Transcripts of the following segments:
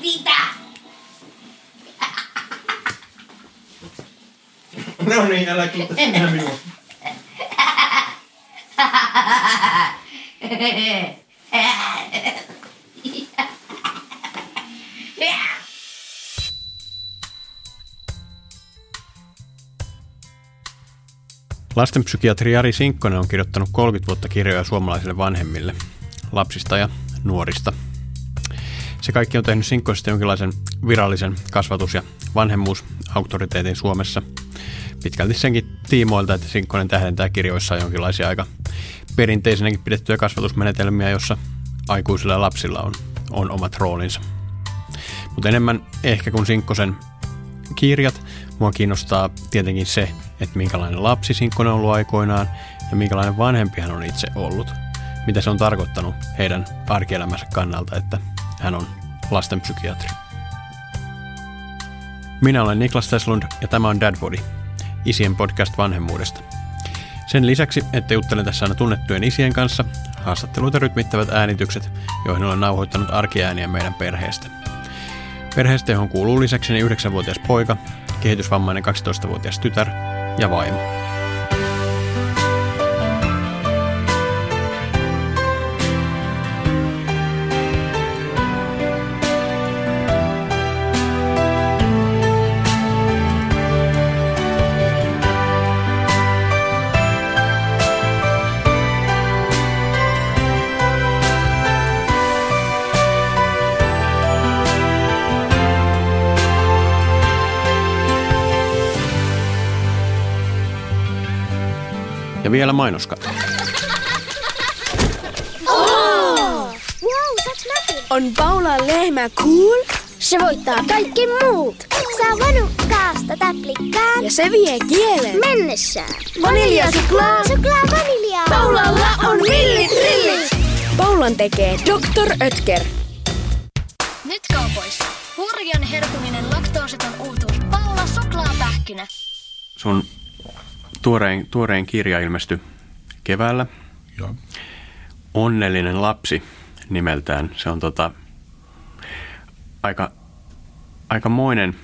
Mitä? No niin, älä kiitä sinä minua. Lastenpsykiatri Jari Sinkkonen on kirjoittanut 30 vuotta kirjoja suomalaisille vanhemmille, lapsista ja nuorista. Se kaikki on tehnyt Sinkkoisesta jonkinlaisen virallisen kasvatus- ja vanhemmuusauktoriteetin Suomessa. Pitkälti senkin tiimoilta, että Sinkkonen tähdentää kirjoissaan jonkinlaisia aika perinteisenäkin pidettyjä kasvatusmenetelmiä, jossa aikuisilla ja lapsilla on, on omat roolinsa. Mutta enemmän ehkä kuin Sinkkosen kirjat, mua kiinnostaa tietenkin se, että minkälainen lapsi Sinkkonen on ollut aikoinaan ja minkälainen vanhempi hän on itse ollut. Mitä se on tarkoittanut heidän arkielämänsä kannalta, että hän on lastenpsykiatri. Minä olen Niklas Teslund ja tämä on Dadbody, isien podcast vanhemmuudesta. Sen lisäksi, että juttelen tässä aina tunnettujen isien kanssa, haastatteluita rytmittävät äänitykset, joihin olen nauhoittanut arkiääniä meidän perheestä. Perheestä, johon kuuluu lisäksi 9-vuotias poika, kehitysvammainen 12-vuotias tytär ja vaimo. Ja vielä mainoskatto. Oh! Wow, saaks mäkin? On Paula lehmä cool? Se voittaa kaikki muut. Saa vanukkaasta täplikkaan. Ja se vie kielen. Mennessään. Vanilja suklaa. Suklaa vanilja. Paulalla on villit rillit. Paulan tekee Dr. Ötker. Nyt kaupoissa. Hurjan herkuminen laktoositon uutuus. Paula suklaapähkinä. Sun tuorein, tuorein kirja ilmestyi keväällä. Joo. Onnellinen lapsi nimeltään. Se on tota, aika, aikamoinen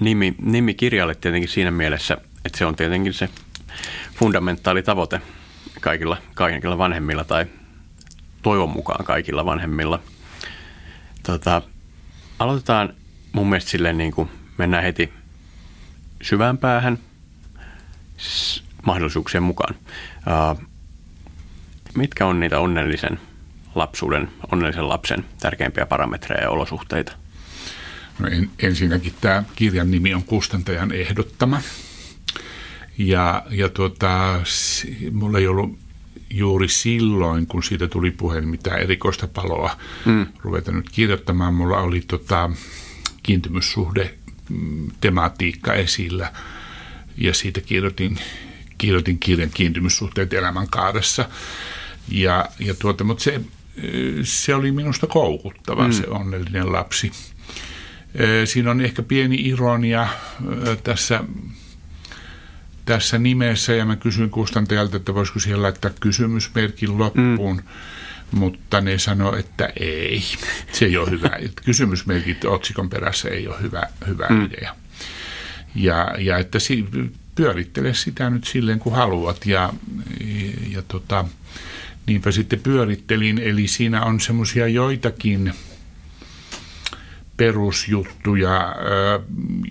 nimi, nimi kirjalle tietenkin siinä mielessä, että se on tietenkin se fundamentaali tavoite kaikilla, kaikilla vanhemmilla tai toivon mukaan kaikilla vanhemmilla. Tota, aloitetaan mun mielestä silleen niin kuin mennään heti syvään päähän – mahdollisuuksien mukaan. Mitkä on niitä onnellisen lapsuuden, onnellisen lapsen tärkeimpiä parametreja ja olosuhteita? No en, ensinnäkin tämä kirjan nimi on Kustantajan ehdottama. Ja, ja tuota, mulla ei ollut juuri silloin, kun siitä tuli puheen mitä erikoista paloa mm. ruveta nyt kirjoittamaan. Mulla oli tota, kiintymyssuhde mm, tematiikka esillä ja siitä kirjoitin kirjoitin kirjan kiintymyssuhteet elämänkaaressa. Ja, ja tuota, mutta se, se oli minusta koukuttava mm. se onnellinen lapsi. Siinä on ehkä pieni ironia tässä, tässä nimessä ja mä kysyin kustantajalta, että voisiko siihen laittaa kysymysmerkin loppuun. Mm mutta ne sanoi, että ei, se ei ole hyvä. Kysymysmerkit otsikon perässä ei ole hyvä, hyvä mm. idea. Ja, ja että si, pyörittele sitä nyt silleen kuin haluat ja, ja tota, niinpä sitten pyörittelin. Eli siinä on semmoisia joitakin perusjuttuja.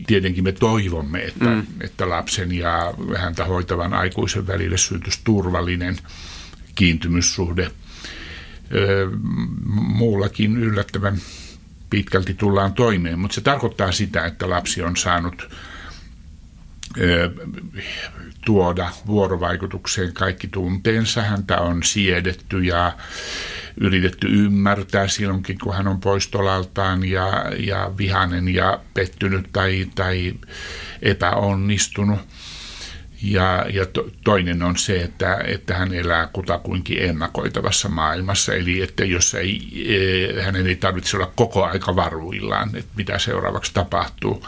Tietenkin me toivomme, että, mm. että lapsen ja häntä hoitavan aikuisen välille syntyisi turvallinen kiintymyssuhde. Muullakin yllättävän pitkälti tullaan toimeen, mutta se tarkoittaa sitä, että lapsi on saanut tuoda vuorovaikutukseen kaikki tunteensa. Häntä on siedetty ja yritetty ymmärtää silloinkin, kun hän on poistolaltaan ja, ja vihainen ja pettynyt tai, tai epäonnistunut. Ja, ja to, toinen on se, että, että hän elää kutakuinkin ennakoitavassa maailmassa, eli että jos ei, e, hänen ei tarvitse olla koko aika varuillaan, että mitä seuraavaksi tapahtuu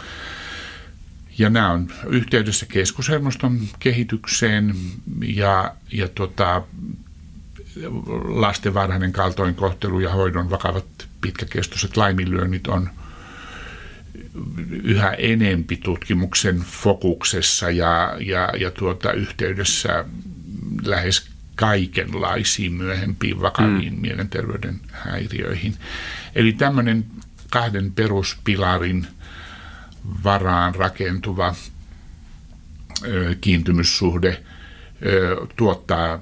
ja nämä on yhteydessä keskushermoston kehitykseen ja, ja tota, lasten varhainen kaltoinkohtelu ja hoidon vakavat pitkäkestoiset laiminlyönnit on yhä enempi tutkimuksen fokuksessa ja, ja, ja tuota, yhteydessä lähes kaikenlaisiin myöhempiin vakaviin mm. mielenterveyden häiriöihin. Eli tämmöinen kahden peruspilarin varaan rakentuva kiintymyssuhde tuottaa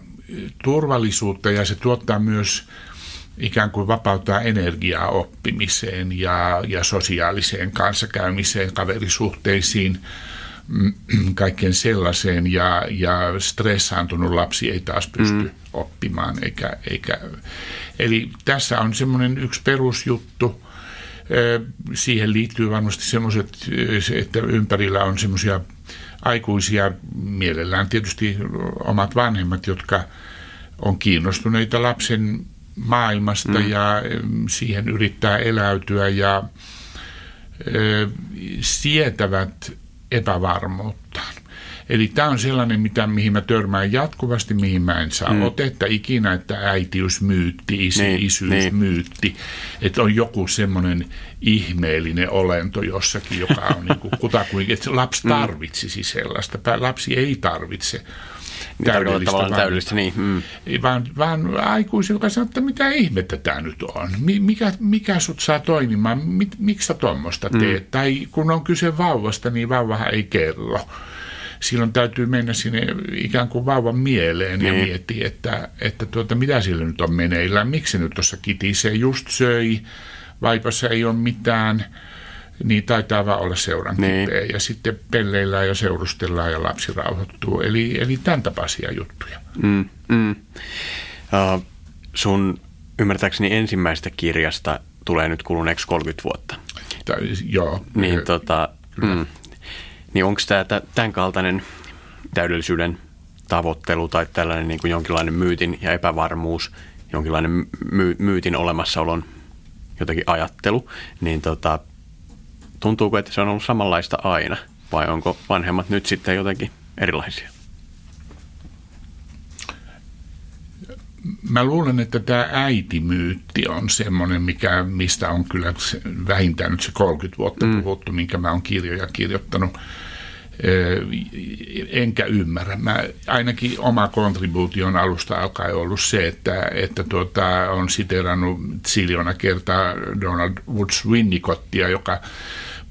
turvallisuutta ja se tuottaa myös ikään kuin vapauttaa energiaa oppimiseen ja, ja sosiaaliseen kanssakäymiseen, kaverisuhteisiin, mm, kaikkeen sellaiseen ja, ja stressaantunut lapsi ei taas pysty mm. oppimaan. Eikä, eikä. Eli tässä on semmoinen yksi perusjuttu. Siihen liittyy varmasti semmoiset, että ympärillä on semmoisia aikuisia, mielellään tietysti omat vanhemmat, jotka on kiinnostuneita lapsen maailmasta mm. ja siihen yrittää eläytyä ja ö, sietävät epävarmuutta. Eli tämä on sellainen, mitä, mihin mä törmään jatkuvasti, mihin mä en saa mm. otetta ikinä, että äitiys myytti, isi, niin, isyys niin. myytti. Että on joku semmoinen ihmeellinen olento jossakin, joka on niin kuin kutakuinkin, että lapsi mm. tarvitsisi sellaista. Lapsi ei tarvitse täydellistä. Vaan, täydellistä niin. Mm. Vaan, vaan aikuisi, joka sanoo, että mitä ihmettä tämä nyt on. Mikä, mikä sut saa toimimaan? Mik, miksi sä tuommoista mm. teet? Mm. Tai kun on kyse vauvasta, niin vauvahan ei kerro. Silloin täytyy mennä sinne ikään kuin vauvan mieleen niin. ja miettiä, että, että tuota, mitä sillä nyt on meneillään. Miksi se nyt tuossa kitisee? Just söi, vaipassa ei ole mitään – niin taitaa vaan olla seuran niin. Ja sitten pelleillään ja seurustellaan ja lapsi rauhoittuu. Eli, eli tämän tapaisia juttuja. Mm, mm. Uh, sun ymmärtääkseni ensimmäistä kirjasta tulee nyt kuluneeksi 30 vuotta. Tai, joo. Niin, tota, mm, niin onko tämä tämän kaltainen täydellisyyden tavoittelu tai tällainen niin kuin jonkinlainen myytin ja epävarmuus, jonkinlainen my, myytin olemassaolon jotenkin ajattelu, niin tota, tuntuuko, että se on ollut samanlaista aina vai onko vanhemmat nyt sitten jotenkin erilaisia? Mä luulen, että tämä äitimyytti on semmoinen, mikä, mistä on kyllä vähintään nyt se 30 vuotta mm. puhuttu, minkä mä oon kirjoja kirjoittanut. Enkä ymmärrä. Mä, ainakin oma kontribuution alusta alkaen ollut se, että, että tuota, on siterannut siljona kertaa Donald Woods Winnicottia, joka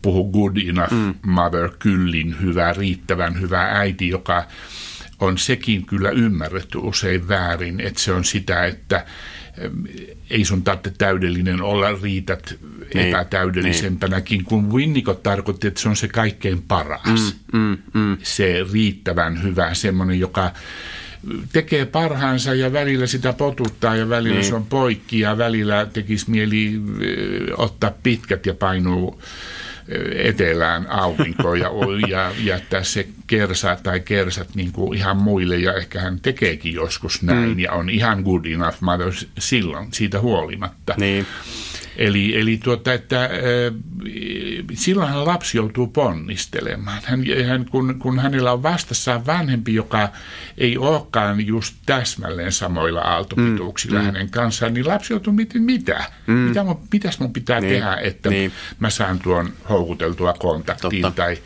puhu good enough mm. mother, kyllin hyvä, riittävän hyvä äiti, joka on sekin kyllä ymmärretty usein väärin, että se on sitä, että ei sun tarvitse täydellinen olla, riität niin, epätäydellisempänäkin, niin. kun Winnicott tarkoitti, että se on se kaikkein paras. Mm, mm, mm. Se riittävän hyvä, semmoinen, joka tekee parhaansa ja välillä sitä potuttaa ja välillä niin. se on poikki ja välillä tekisi mieli ottaa pitkät ja painuu etelään aurinkoon ja, ja jättää se kersa tai kersat niin kuin ihan muille ja ehkä hän tekeekin joskus näin mm. ja on ihan good enough mother silloin siitä huolimatta. Niin. Eli, eli tuota, että äh, silloinhan lapsi joutuu ponnistelemaan. Hän, hän, kun, kun hänellä on vastassaan vanhempi, joka ei olekaan just täsmälleen samoilla aaltopituuksilla mm, mm. hänen kanssaan, niin lapsi joutuu miettimään, mitä? Mm. mitä mun, mitäs mun pitää niin, tehdä, että niin. mä saan tuon houkuteltua kontaktiin Totta. tai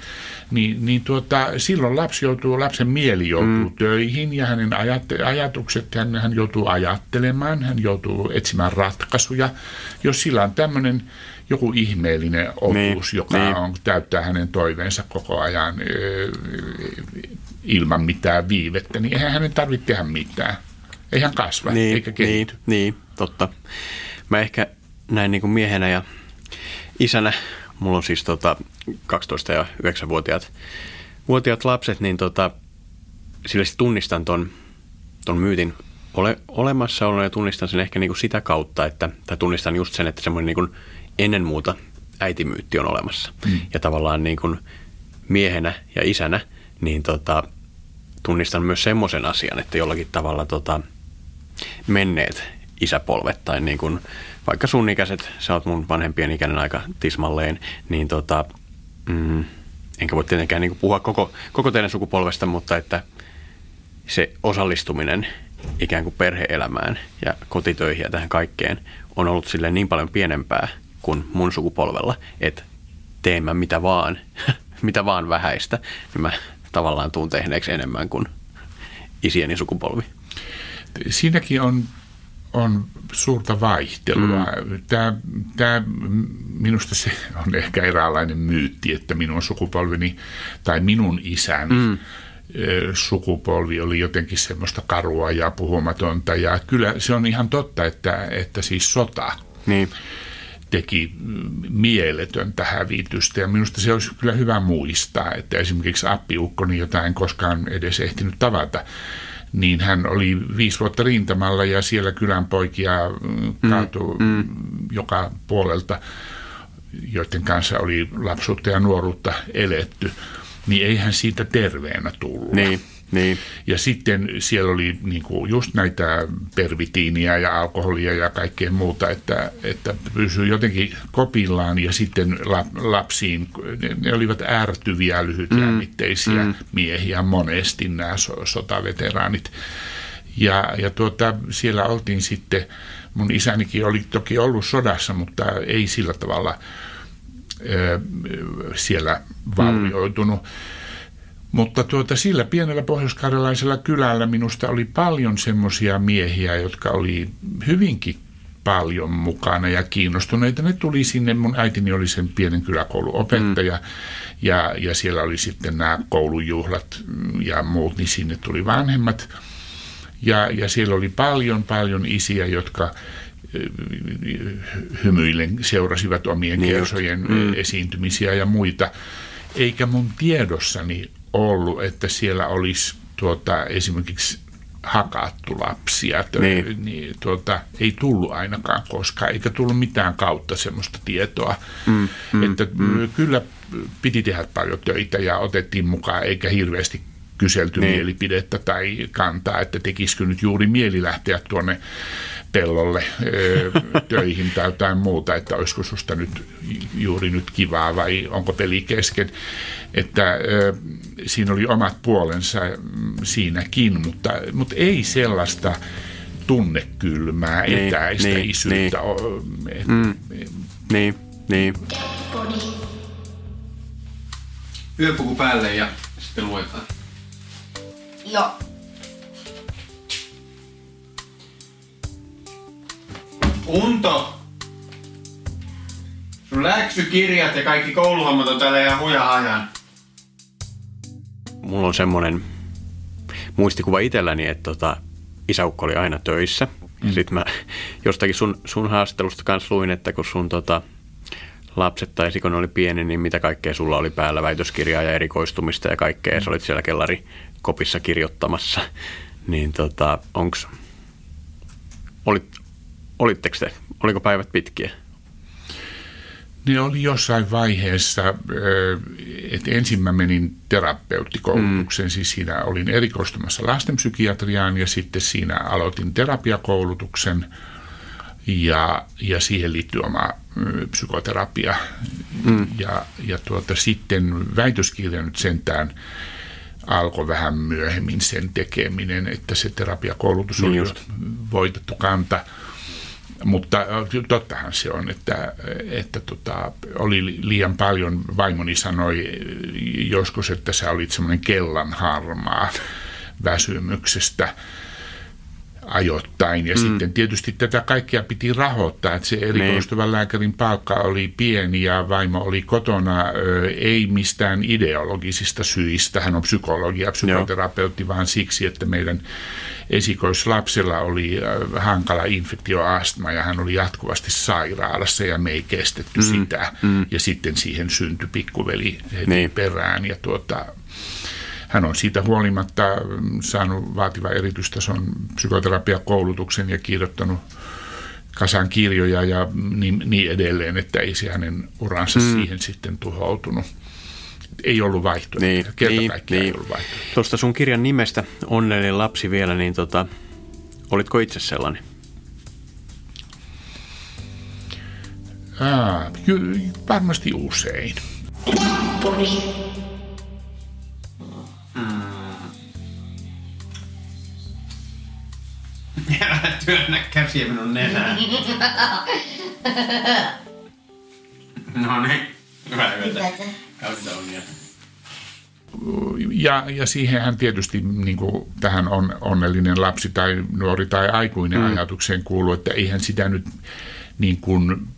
niin, niin tuota, silloin lapsi joutuu, lapsen mieli joutuu mm. töihin ja hänen ajat- ajatukset, hän, hän joutuu ajattelemaan, hän joutuu etsimään ratkaisuja. Jos sillä on tämmöinen joku ihmeellinen otus, niin, joka niin. On, täyttää hänen toiveensa koko ajan ö, ilman mitään viivettä, niin eihän hänen tarvitse tehdä mitään. Ei hän kasva niin, eikä kehity. Niin, niin, totta. Mä ehkä näin niin kuin miehenä ja isänä mulla on siis tota 12 ja 9-vuotiaat vuotiaat lapset, niin tota, sillä tunnistan ton, ton myytin ole, olemassaolon ja tunnistan sen ehkä niinku sitä kautta, että, tai tunnistan just sen, että semmoinen niinku ennen muuta äitimyytti on olemassa. Mm. Ja tavallaan niinku miehenä ja isänä, niin tota, tunnistan myös semmoisen asian, että jollakin tavalla tota, menneet isäpolvet tai niin kuin, vaikka sun ikäiset, sä oot mun vanhempien ikäinen aika tismalleen, niin tota, mm, enkä voi tietenkään niin puhua koko, koko teidän sukupolvesta, mutta että se osallistuminen ikään kuin perheelämään ja kotitöihin ja tähän kaikkeen on ollut sille niin paljon pienempää kuin mun sukupolvella, että teen mä mitä vaan, mitä vaan vähäistä, niin mä tavallaan tuun tehneeksi enemmän kuin isieni sukupolvi. Siinäkin on, on suurta vaihtelua. Mm. Tämä, tämä, minusta se on ehkä eräänlainen myytti, että minun sukupolveni tai minun isäni mm sukupolvi oli jotenkin semmoista karua ja puhumatonta. Ja kyllä se on ihan totta, että, että siis sota niin. teki mieletöntä hävitystä. Ja minusta se olisi kyllä hyvä muistaa, että esimerkiksi appiukkoni, jota en koskaan edes ehtinyt tavata, niin hän oli viisi vuotta rintamalla ja siellä kylän poikia mm, kaatui mm, mm. joka puolelta, joiden kanssa oli lapsuutta ja nuoruutta eletty niin eihän siitä terveenä tullut. Niin, niin. Ja sitten siellä oli niin kuin just näitä pervitiiniä ja alkoholia ja kaikkea muuta, että, että pysyi jotenkin kopillaan ja sitten lapsiin, ne, ne olivat ärtyviä, lyhytjännitteisiä mm, mm. miehiä monesti nämä sotaveteraanit. Ja, ja tuota, siellä oltiin sitten, mun isänikin oli toki ollut sodassa, mutta ei sillä tavalla – siellä vaurioitunut. Mm. Mutta tuota, sillä pienellä pohjoiskarjalaisella kylällä minusta oli paljon semmoisia miehiä, jotka oli hyvinkin paljon mukana ja kiinnostuneita. Ne tuli sinne, mun äitini oli sen pienen kyläkouluopettaja mm. ja, ja siellä oli sitten nämä koulujuhlat ja muut, niin sinne tuli vanhemmat. Ja, ja siellä oli paljon, paljon isiä, jotka hymyillen seurasivat omien niin kersojen mm. esiintymisiä ja muita. Eikä mun tiedossani ollut, että siellä olisi tuota, esimerkiksi hakattu lapsia. Niin. Niin, tuota, ei tullut ainakaan koskaan, eikä tullut mitään kautta semmoista tietoa. Mm, mm, että mm. Kyllä piti tehdä paljon töitä ja otettiin mukaan, eikä hirveästi kyselty niin. mielipidettä tai kantaa, että tekisikö nyt juuri mieli lähteä tuonne pellolle töihin tai jotain muuta, että olisiko susta nyt juuri nyt kivaa vai onko peli kesken. Että siinä oli omat puolensa siinäkin, mutta, mutta ei sellaista tunnekylmää, niin, etäistä niin, isyyttä. Niin, mm, niin, niin. Yöpuku päälle ja sitten luetaan. Joo. Unto! Sun läksykirjat ja kaikki kouluhommat on täällä ihan huja ajan. Mulla on semmonen muistikuva itselläni, että tota, isäukko oli aina töissä. Mm. Sitten mä jostakin sun, sun haastattelusta kanssa luin, että kun sun tota, lapset tai kun oli pieni, niin mitä kaikkea sulla oli päällä, väitöskirjaa ja erikoistumista ja kaikkea. Mm. Sä olit siellä kellari kopissa kirjoittamassa. Niin tota, onks, olit, olitteko te, oliko päivät pitkiä? Ne oli jossain vaiheessa, että ensin mä menin terapeuttikoulutukseen, mm. siis siinä olin erikoistumassa lastenpsykiatriaan ja sitten siinä aloitin terapiakoulutuksen ja, ja siihen liittyy oma psykoterapia. Mm. Ja, ja tuota, sitten väitöskirja nyt sentään alkoi vähän myöhemmin sen tekeminen, että se terapiakoulutus niin oli voitettu kanta – mutta äh, tottahan se on, että, että tota, oli liian paljon, vaimoni sanoi joskus, että sä olit semmoinen kellan harmaa väsymyksestä ajoittain. Ja mm. sitten tietysti tätä kaikkea piti rahoittaa, että se erikoistuvan niin. lääkärin palkka oli pieni ja vaimo oli kotona, ei mistään ideologisista syistä. Hän on psykologi ja psykoterapeutti, Joo. vaan siksi, että meidän esikoislapsella oli hankala infektioastma ja hän oli jatkuvasti sairaalassa ja me ei kestetty mm. sitä. Mm. Ja sitten siihen syntyi pikkuveli heti niin. perään ja tuota, hän on siitä huolimatta saanut vaativa erityistason psykoterapiakoulutuksen ja kirjoittanut kasan kirjoja ja niin, niin edelleen, että ei se hänen uransa mm. siihen sitten tuhoutunut. Ei ollut vaihtoehto. Niin, Kerta niin, niin. ei ollut vaihtoehto. Tuosta sun kirjan nimestä, Onnellinen lapsi vielä, niin tota, olitko itse sellainen? Aa, varmasti usein. Pori. työnnä käsiä minun nenään. no niin. Hyvää yötä. Ja, ja siihenhän tietysti niin kuin tähän on onnellinen lapsi tai nuori tai aikuinen mm. ajatukseen kuuluu, että eihän sitä nyt niin kuin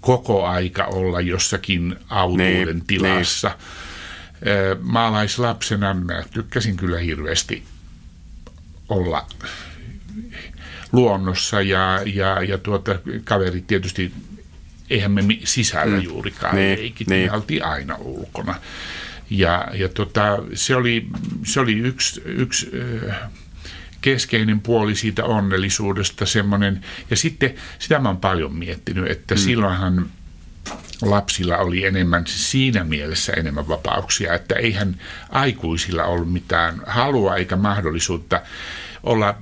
koko aika olla jossakin autuuden niin, tilassa. Niin. Maalaislapsena mä tykkäsin kyllä hirveästi olla luonnossa ja, ja, ja tuota, kaverit tietysti, eihän me sisällä mm. juurikaan niin, leikit, niin. me oltiin aina ulkona. Ja, ja tota, se, oli, se oli yksi, yksi keskeinen puoli siitä onnellisuudesta semmoinen. Ja sitten sitä mä oon paljon miettinyt, että mm. silloinhan lapsilla oli enemmän siinä mielessä enemmän vapauksia, että eihän aikuisilla ollut mitään halua eikä mahdollisuutta olla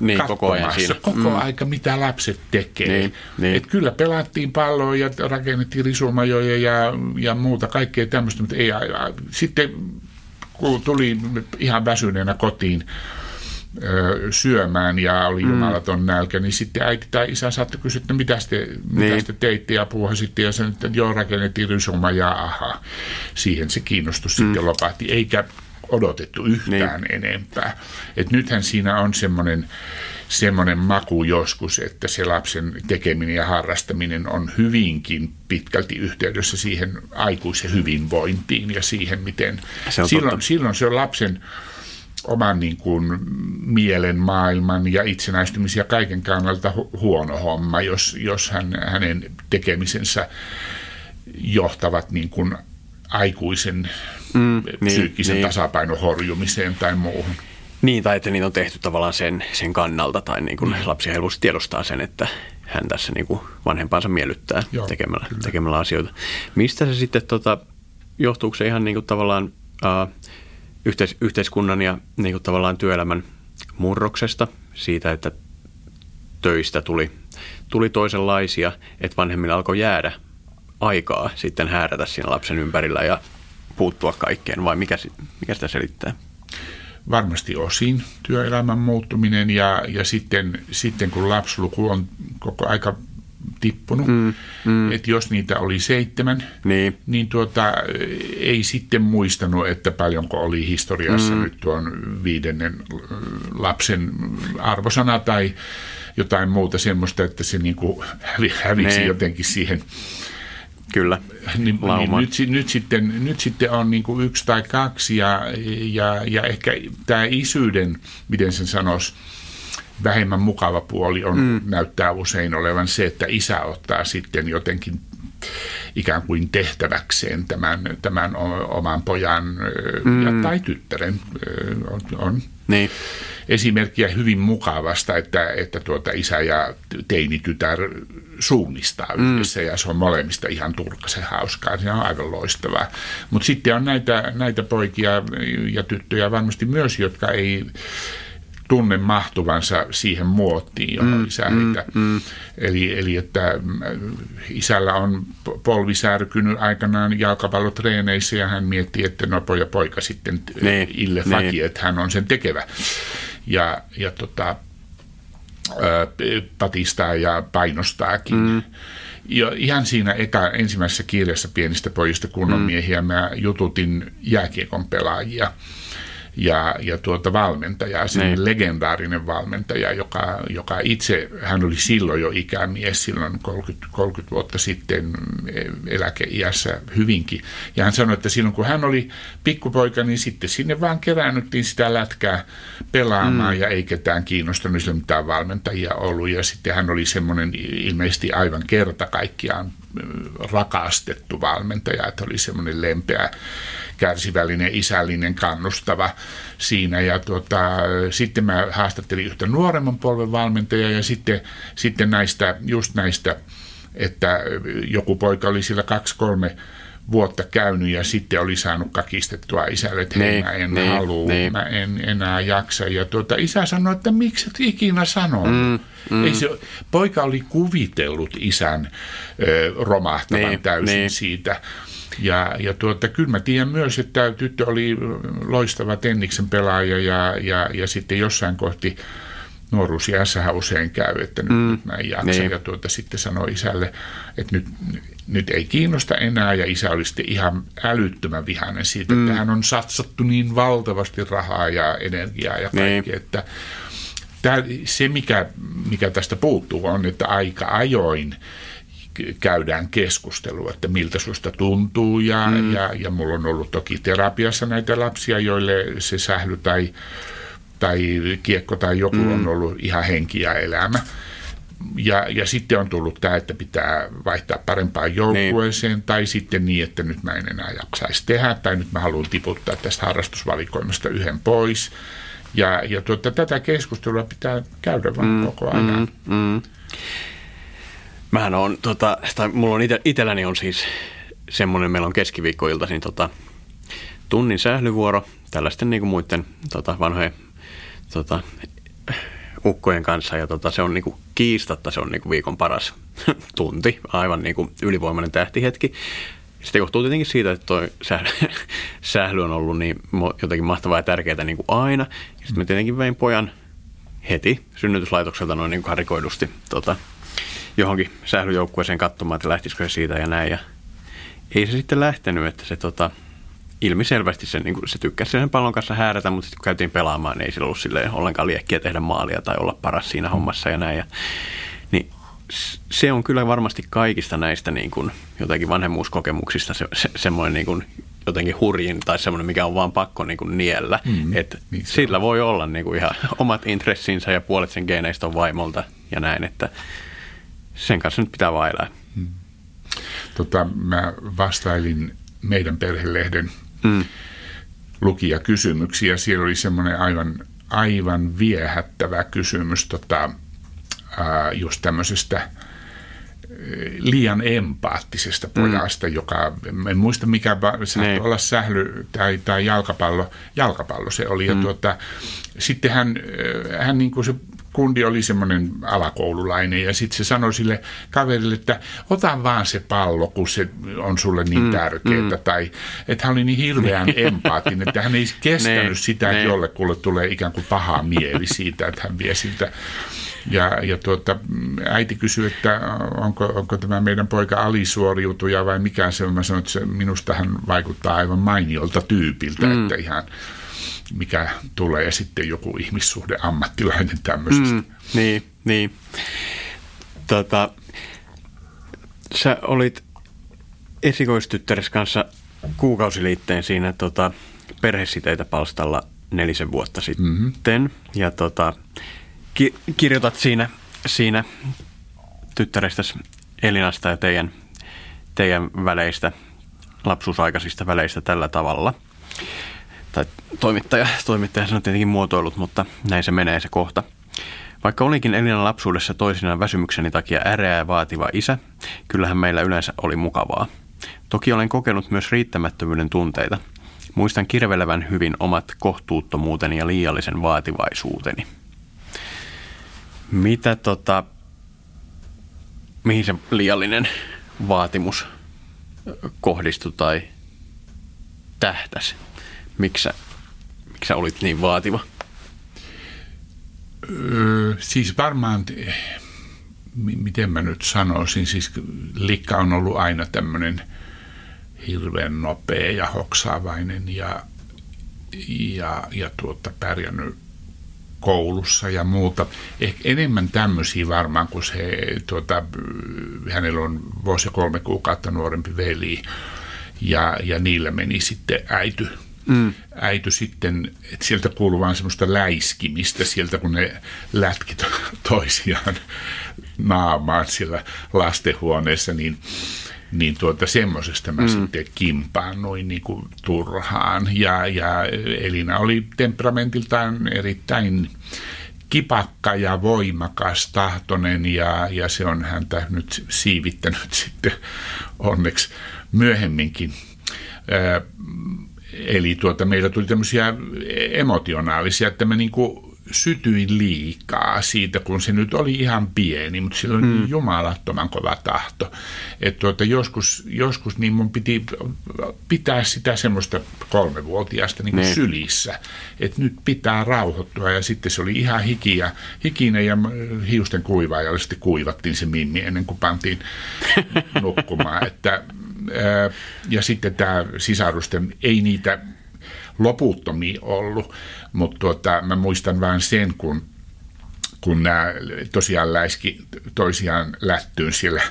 niin, koko ajan siinä. koko mm. aika, mitä lapset tekee. Niin, niin. Et kyllä pelattiin palloa ja rakennettiin risumajoja ja, ja muuta, kaikkea tämmöistä, mutta ei, sitten kun tuli ihan väsyneenä kotiin, syömään ja oli mm. jumalaton nälkä, niin sitten äiti tai isä saattoi kysyä, että mitä te, niin. mitä te teitte ja puhuisitte ja sen, että joo rakennettiin rysoma ja aha. Siihen se kiinnostus mm. sitten lopahti, eikä odotettu yhtään niin. enempää. Et nythän siinä on semmoinen semmoinen maku joskus, että se lapsen tekeminen ja harrastaminen on hyvinkin pitkälti yhteydessä siihen aikuisen hyvinvointiin ja siihen, miten se silloin, silloin se on lapsen oman niin kuin, mielen maailman ja itsenäistymisen ja kaiken kannalta hu- huono homma, jos, jos hän, hänen tekemisensä johtavat niin kuin, aikuisen mm, niin, psyykkisen niin. tasapainon horjumiseen tai muuhun. Niin, tai että niitä on tehty tavallaan sen, sen kannalta, tai niin kuin mm. lapsi helposti tiedostaa sen, että hän tässä niin kuin vanhempansa miellyttää Joo, tekemällä, tekemällä asioita. Mistä se sitten, tota, johtuuko se ihan niin kuin tavallaan äh, yhteis- yhteiskunnan ja niin kuin tavallaan työelämän murroksesta, siitä, että töistä tuli, tuli toisenlaisia, että vanhemmilla alkoi jäädä aikaa sitten häärätä siinä lapsen ympärillä ja puuttua kaikkeen, vai mikä, mikä sitä selittää? Varmasti osin työelämän muuttuminen ja, ja sitten, sitten kun lapsluku on koko aika tippunut. Mm, mm. Että jos niitä oli seitsemän, niin, niin tuota, ei sitten muistanut, että paljonko oli historiassa mm. nyt tuon viidennen lapsen arvosana tai jotain muuta semmoista, että se niin kuin hävisi niin. jotenkin siihen Kyllä, niin, niin nyt, nyt, sitten, nyt sitten on niin kuin yksi tai kaksi ja, ja, ja ehkä tämä isyyden, miten sen sanoisi, vähemmän mukava puoli on, mm. näyttää usein olevan se, että isä ottaa sitten jotenkin ikään kuin tehtäväkseen tämän, tämän oman pojan mm. ja, tai tyttären on, on niin. esimerkkiä hyvin mukavasta, että, että tuota isä ja teinitytär suunnistaa mm. yhdessä ja se on molemmista ihan turkasen hauskaa. Se on aivan loistavaa. Mutta sitten on näitä, näitä poikia ja tyttöjä varmasti myös, jotka ei tunne mahtuvansa siihen muottiin, johon mm, isä heitä. Mm, mm. Eli, eli että isällä on polvi särkynyt aikanaan jalkapallotreeneissä ja hän miettii, että no poja poika sitten ne, ille ne. faki, että hän on sen tekevä. Ja, ja tota, patistaa ja painostaakin. Mm. Ja ihan siinä eka, ensimmäisessä kirjassa pienistä pojista kunnon mm. miehiä mä jututin jääkiekon pelaajia – ja, ja tuota valmentajaa, se niin. legendaarinen valmentaja, joka, joka itse, hän oli silloin jo ikämies, silloin 30, 30 vuotta sitten eläkeiässä hyvinkin. Ja hän sanoi, että silloin kun hän oli pikkupoika, niin sitten sinne vaan keräännyttiin sitä lätkää pelaamaan mm. ja ei ketään kiinnostanut sillä mitään valmentajia ollut. Ja sitten hän oli semmoinen ilmeisesti aivan kerta kaikkiaan rakastettu valmentaja, että oli semmoinen lempeä kärsivällinen, isällinen, kannustava siinä. Ja tuota, sitten mä haastattelin yhtä nuoremman polven valmentajaa ja sitten, sitten näistä, just näistä, että joku poika oli sillä kaksi-kolme vuotta käynyt ja sitten oli saanut kakistettua isälle, että hei, niin, mä en niin, halua, niin. mä en enää jaksa. Ja tuota, isä sanoi, että miksi et ikinä sanonut? Mm, mm. Ei se, poika oli kuvitellut isän ö, romahtavan niin, täysin niin. siitä. Ja, ja tuota, kyllä mä tiedän myös, että tyttö oli loistava tenniksen pelaaja ja, ja, ja sitten jossain kohti nuoruusiässähän usein käy, että nyt, mm. nyt mä en jaksa. Niin. Ja tuota, sitten sanoi isälle, että nyt, nyt ei kiinnosta enää. Ja isä oli sitten ihan älyttömän vihainen siitä, mm. että hän on satsattu niin valtavasti rahaa ja energiaa ja kaikki, niin. että tämä, se, mikä, mikä tästä puuttuu, on, että aika ajoin käydään keskustelua, että miltä susta tuntuu. Ja, mm. ja, ja mulla on ollut toki terapiassa näitä lapsia, joille se sähly tai tai kiekko tai joku mm. on ollut ihan henki ja elämä. Ja, ja sitten on tullut tämä, että pitää vaihtaa parempaan joukkueeseen, niin. tai sitten niin, että nyt mä en enää jaksaisi tehdä, tai nyt mä haluan tiputtaa tästä harrastusvalikoimasta yhden pois. Ja, ja tuota, tätä keskustelua pitää käydä vaan mm, koko ajan. Mm, mm. Mähän on, tota, tai mulla on ite, itselläni on siis semmoinen, meillä on keskiviikkoiltaisin tota, tunnin sählyvuoro tällaisten niin kuin muiden tota, vanhojen tota, ukkojen kanssa ja tota, se on niinku kiistatta se on niinku viikon paras tunti, aivan niinku ylivoimainen tähtihetki. Sitten johtuu tietenkin siitä, että tuo sähly, sähly on ollut niin jotenkin mahtavaa ja tärkeää niin kuin aina. Sitten mä tietenkin vein pojan heti synnytyslaitokselta noin niin kuin harikoidusti tota, johonkin sählyjoukkueeseen katsomaan, että lähtisikö se siitä ja näin. Ja ei se sitten lähtenyt, että se tota, ilmiselvästi se, niin kuin, se tykkäsi sen pallon kanssa häärätä, mutta sitten kun käytiin pelaamaan, niin ei sillä ollut silleen ollenkaan liekkiä tehdä maalia tai olla paras siinä hommassa ja näin. Ja, niin se on kyllä varmasti kaikista näistä niin kuin, jotenkin vanhemmuuskokemuksista se, se, semmoinen niin kuin, jotenkin hurjin tai semmoinen, mikä on vaan pakko niin kuin niellä. Mm, että niin sillä on. voi olla niin kuin ihan omat intressinsä ja puolet sen geeneistä on vaimolta ja näin, että sen kanssa nyt pitää vailaa. Mm. Tota, mä vastailin meidän perhelehden mm. lukijakysymyksiä. Siellä oli semmoinen aivan, aivan viehättävä kysymys tota, ää, just tämmöisestä liian empaattisesta pojasta, mm. joka, en muista mikä, saattoi niin. olla sähly tai, tai jalkapallo, jalkapallo se oli. Mm. Ja tuota, sitten hän, hän niin kuin se kundi oli semmoinen alakoululainen ja sitten se sanoi sille kaverille, että ota vaan se pallo, kun se on sulle niin mm, tärkeää. Mm. Tai että hän oli niin hirveän empaattinen, että hän ei kestänyt ne, sitä, että jollekulle tulee ikään kuin paha mieli siitä, että hän vie siltä ja, ja tuota, äiti kysyi, että onko, onko tämä meidän poika alisuoriutuja vai mikä se on. Mä sanoin, että se, minusta hän vaikuttaa aivan mainiolta tyypiltä, mm. että ihan mikä tulee sitten joku ihmissuhde ammattilainen tämmöisestä. Mm, niin, niin. Tota, sä olit esikoistyttäres kanssa kuukausiliitteen siinä tota, perhesiteitä palstalla nelisen vuotta sitten. Mm-hmm. Ja tota, ki- kirjoitat siinä, siinä tyttärestäsi Elinasta ja teidän, teidän väleistä, lapsuusaikaisista väleistä tällä tavalla – tai toimittaja, toimittaja on tietenkin muotoilut, mutta näin se menee se kohta. Vaikka olinkin Elinan lapsuudessa toisinaan väsymykseni takia äreä ja vaativa isä, kyllähän meillä yleensä oli mukavaa. Toki olen kokenut myös riittämättömyyden tunteita. Muistan kirvelevän hyvin omat kohtuuttomuuteni ja liiallisen vaativaisuuteni. Mitä tota, mihin se liiallinen vaatimus kohdistui tai tähtäsi? Miksi sä, miksi sä olit niin vaativa? Öö, siis varmaan, miten mä nyt sanoisin, siis Likka on ollut aina tämmöinen hirveän nopea ja hoksaavainen ja, ja, ja tuota, pärjännyt koulussa ja muuta. Ehkä enemmän tämmöisiä varmaan, kun se, tuota, hänellä on vuosi kolme kuukautta nuorempi veli ja, ja niillä meni sitten äity mm. äity sitten, että sieltä kuuluu vaan semmoista läiskimistä sieltä, kun ne lätki toisiaan naamaan siellä lastenhuoneessa, niin niin tuota, semmoisesta mä mm. sitten noin niin kuin turhaan. Ja, ja Elina oli temperamentiltaan erittäin kipakka ja voimakas, tahtonen ja, ja se on häntä nyt siivittänyt sitten onneksi myöhemminkin. Eli tuota, meillä tuli tämmöisiä emotionaalisia, että me niin kuin sytyin liikaa siitä, kun se nyt oli ihan pieni, mutta sillä oli mm. niin jumalattoman kova tahto. Että tuota, joskus, joskus niin mun piti pitää sitä semmoista kolmevuotiaasta niin kuin sylissä, että nyt pitää rauhoittua ja sitten se oli ihan hikiä, hikinen ja hiusten kuivaa ja sitten kuivattiin se mimmi ennen kuin pantiin nukkumaan. Että, ja sitten tämä sisarusten, ei niitä loputtomia ollut, mutta tuota, mä muistan vain sen, kun, kun nämä tosiaan läiski toisiaan lättyyn siellä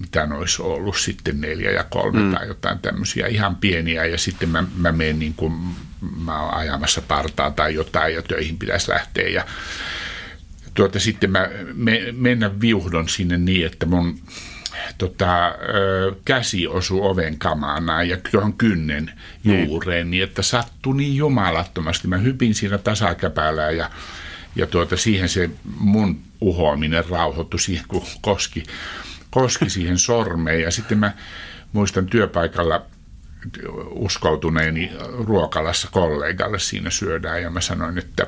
mitä ne olisi ollut sitten neljä ja kolme mm. tai jotain tämmöisiä ihan pieniä ja sitten mä, mä menen niin kuin mä oon ajamassa partaa tai jotain ja töihin pitäisi lähteä ja tuota, sitten mä me, mennä viuhdon sinne niin, että mun tota, käsi osui oven kamana ja tuohon kynnen niin. juureen, niin. niin että sattui niin jumalattomasti. Mä hypin siinä tasakäpälään ja, ja tuota, siihen se mun uhoaminen rauhoittui siihen, kun koski, koski siihen sormeen. Ja sitten mä muistan työpaikalla uskoutuneeni ruokalassa kollegalle siinä syödään ja mä sanoin, että,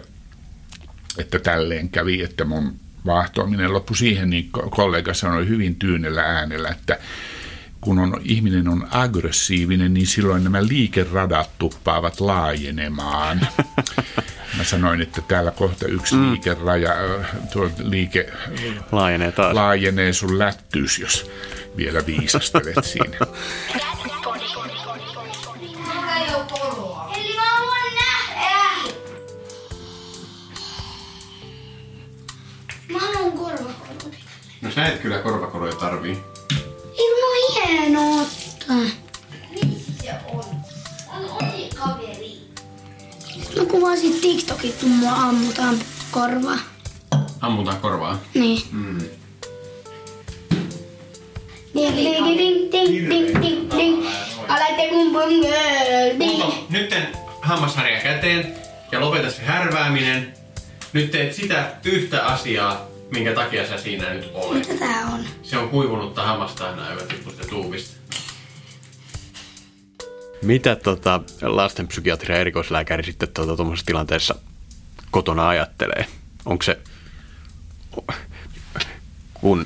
että tälleen kävi, että mun vaahtoaminen loppui siihen, niin kollega sanoi hyvin tyynellä äänellä, että kun on, ihminen on aggressiivinen, niin silloin nämä liikeradat tuppaavat laajenemaan. Mä sanoin, että täällä kohta yksi mm. liikeraja, tuo liike laajenee, taas. laajenee sun lättyys, jos vielä viisastelet siinä. sä et kyllä korvakoroja tarvii. Ei no hienoa ottaa. Missä on? On oli kaveri. Mä kuvasin TikTokit, kun mua ammutaan korvaa. Ammutaan korvaa? Niin. Mm. Ding, ding, ding, ding, ding, ding, ding. Kumpun Mutta nytten hammasharja käteen ja lopeta se härvääminen. Nyt teet sitä yhtä asiaa minkä takia sä siinä nyt olet. Mitä tää on? Se on kuivunutta hammasta aina eivät tippu sitä tuubista. Mitä tota, lastenpsykiatria ja erikoislääkäri sitten tuota, tuommoisessa tilanteessa kotona ajattelee? Onko se, kun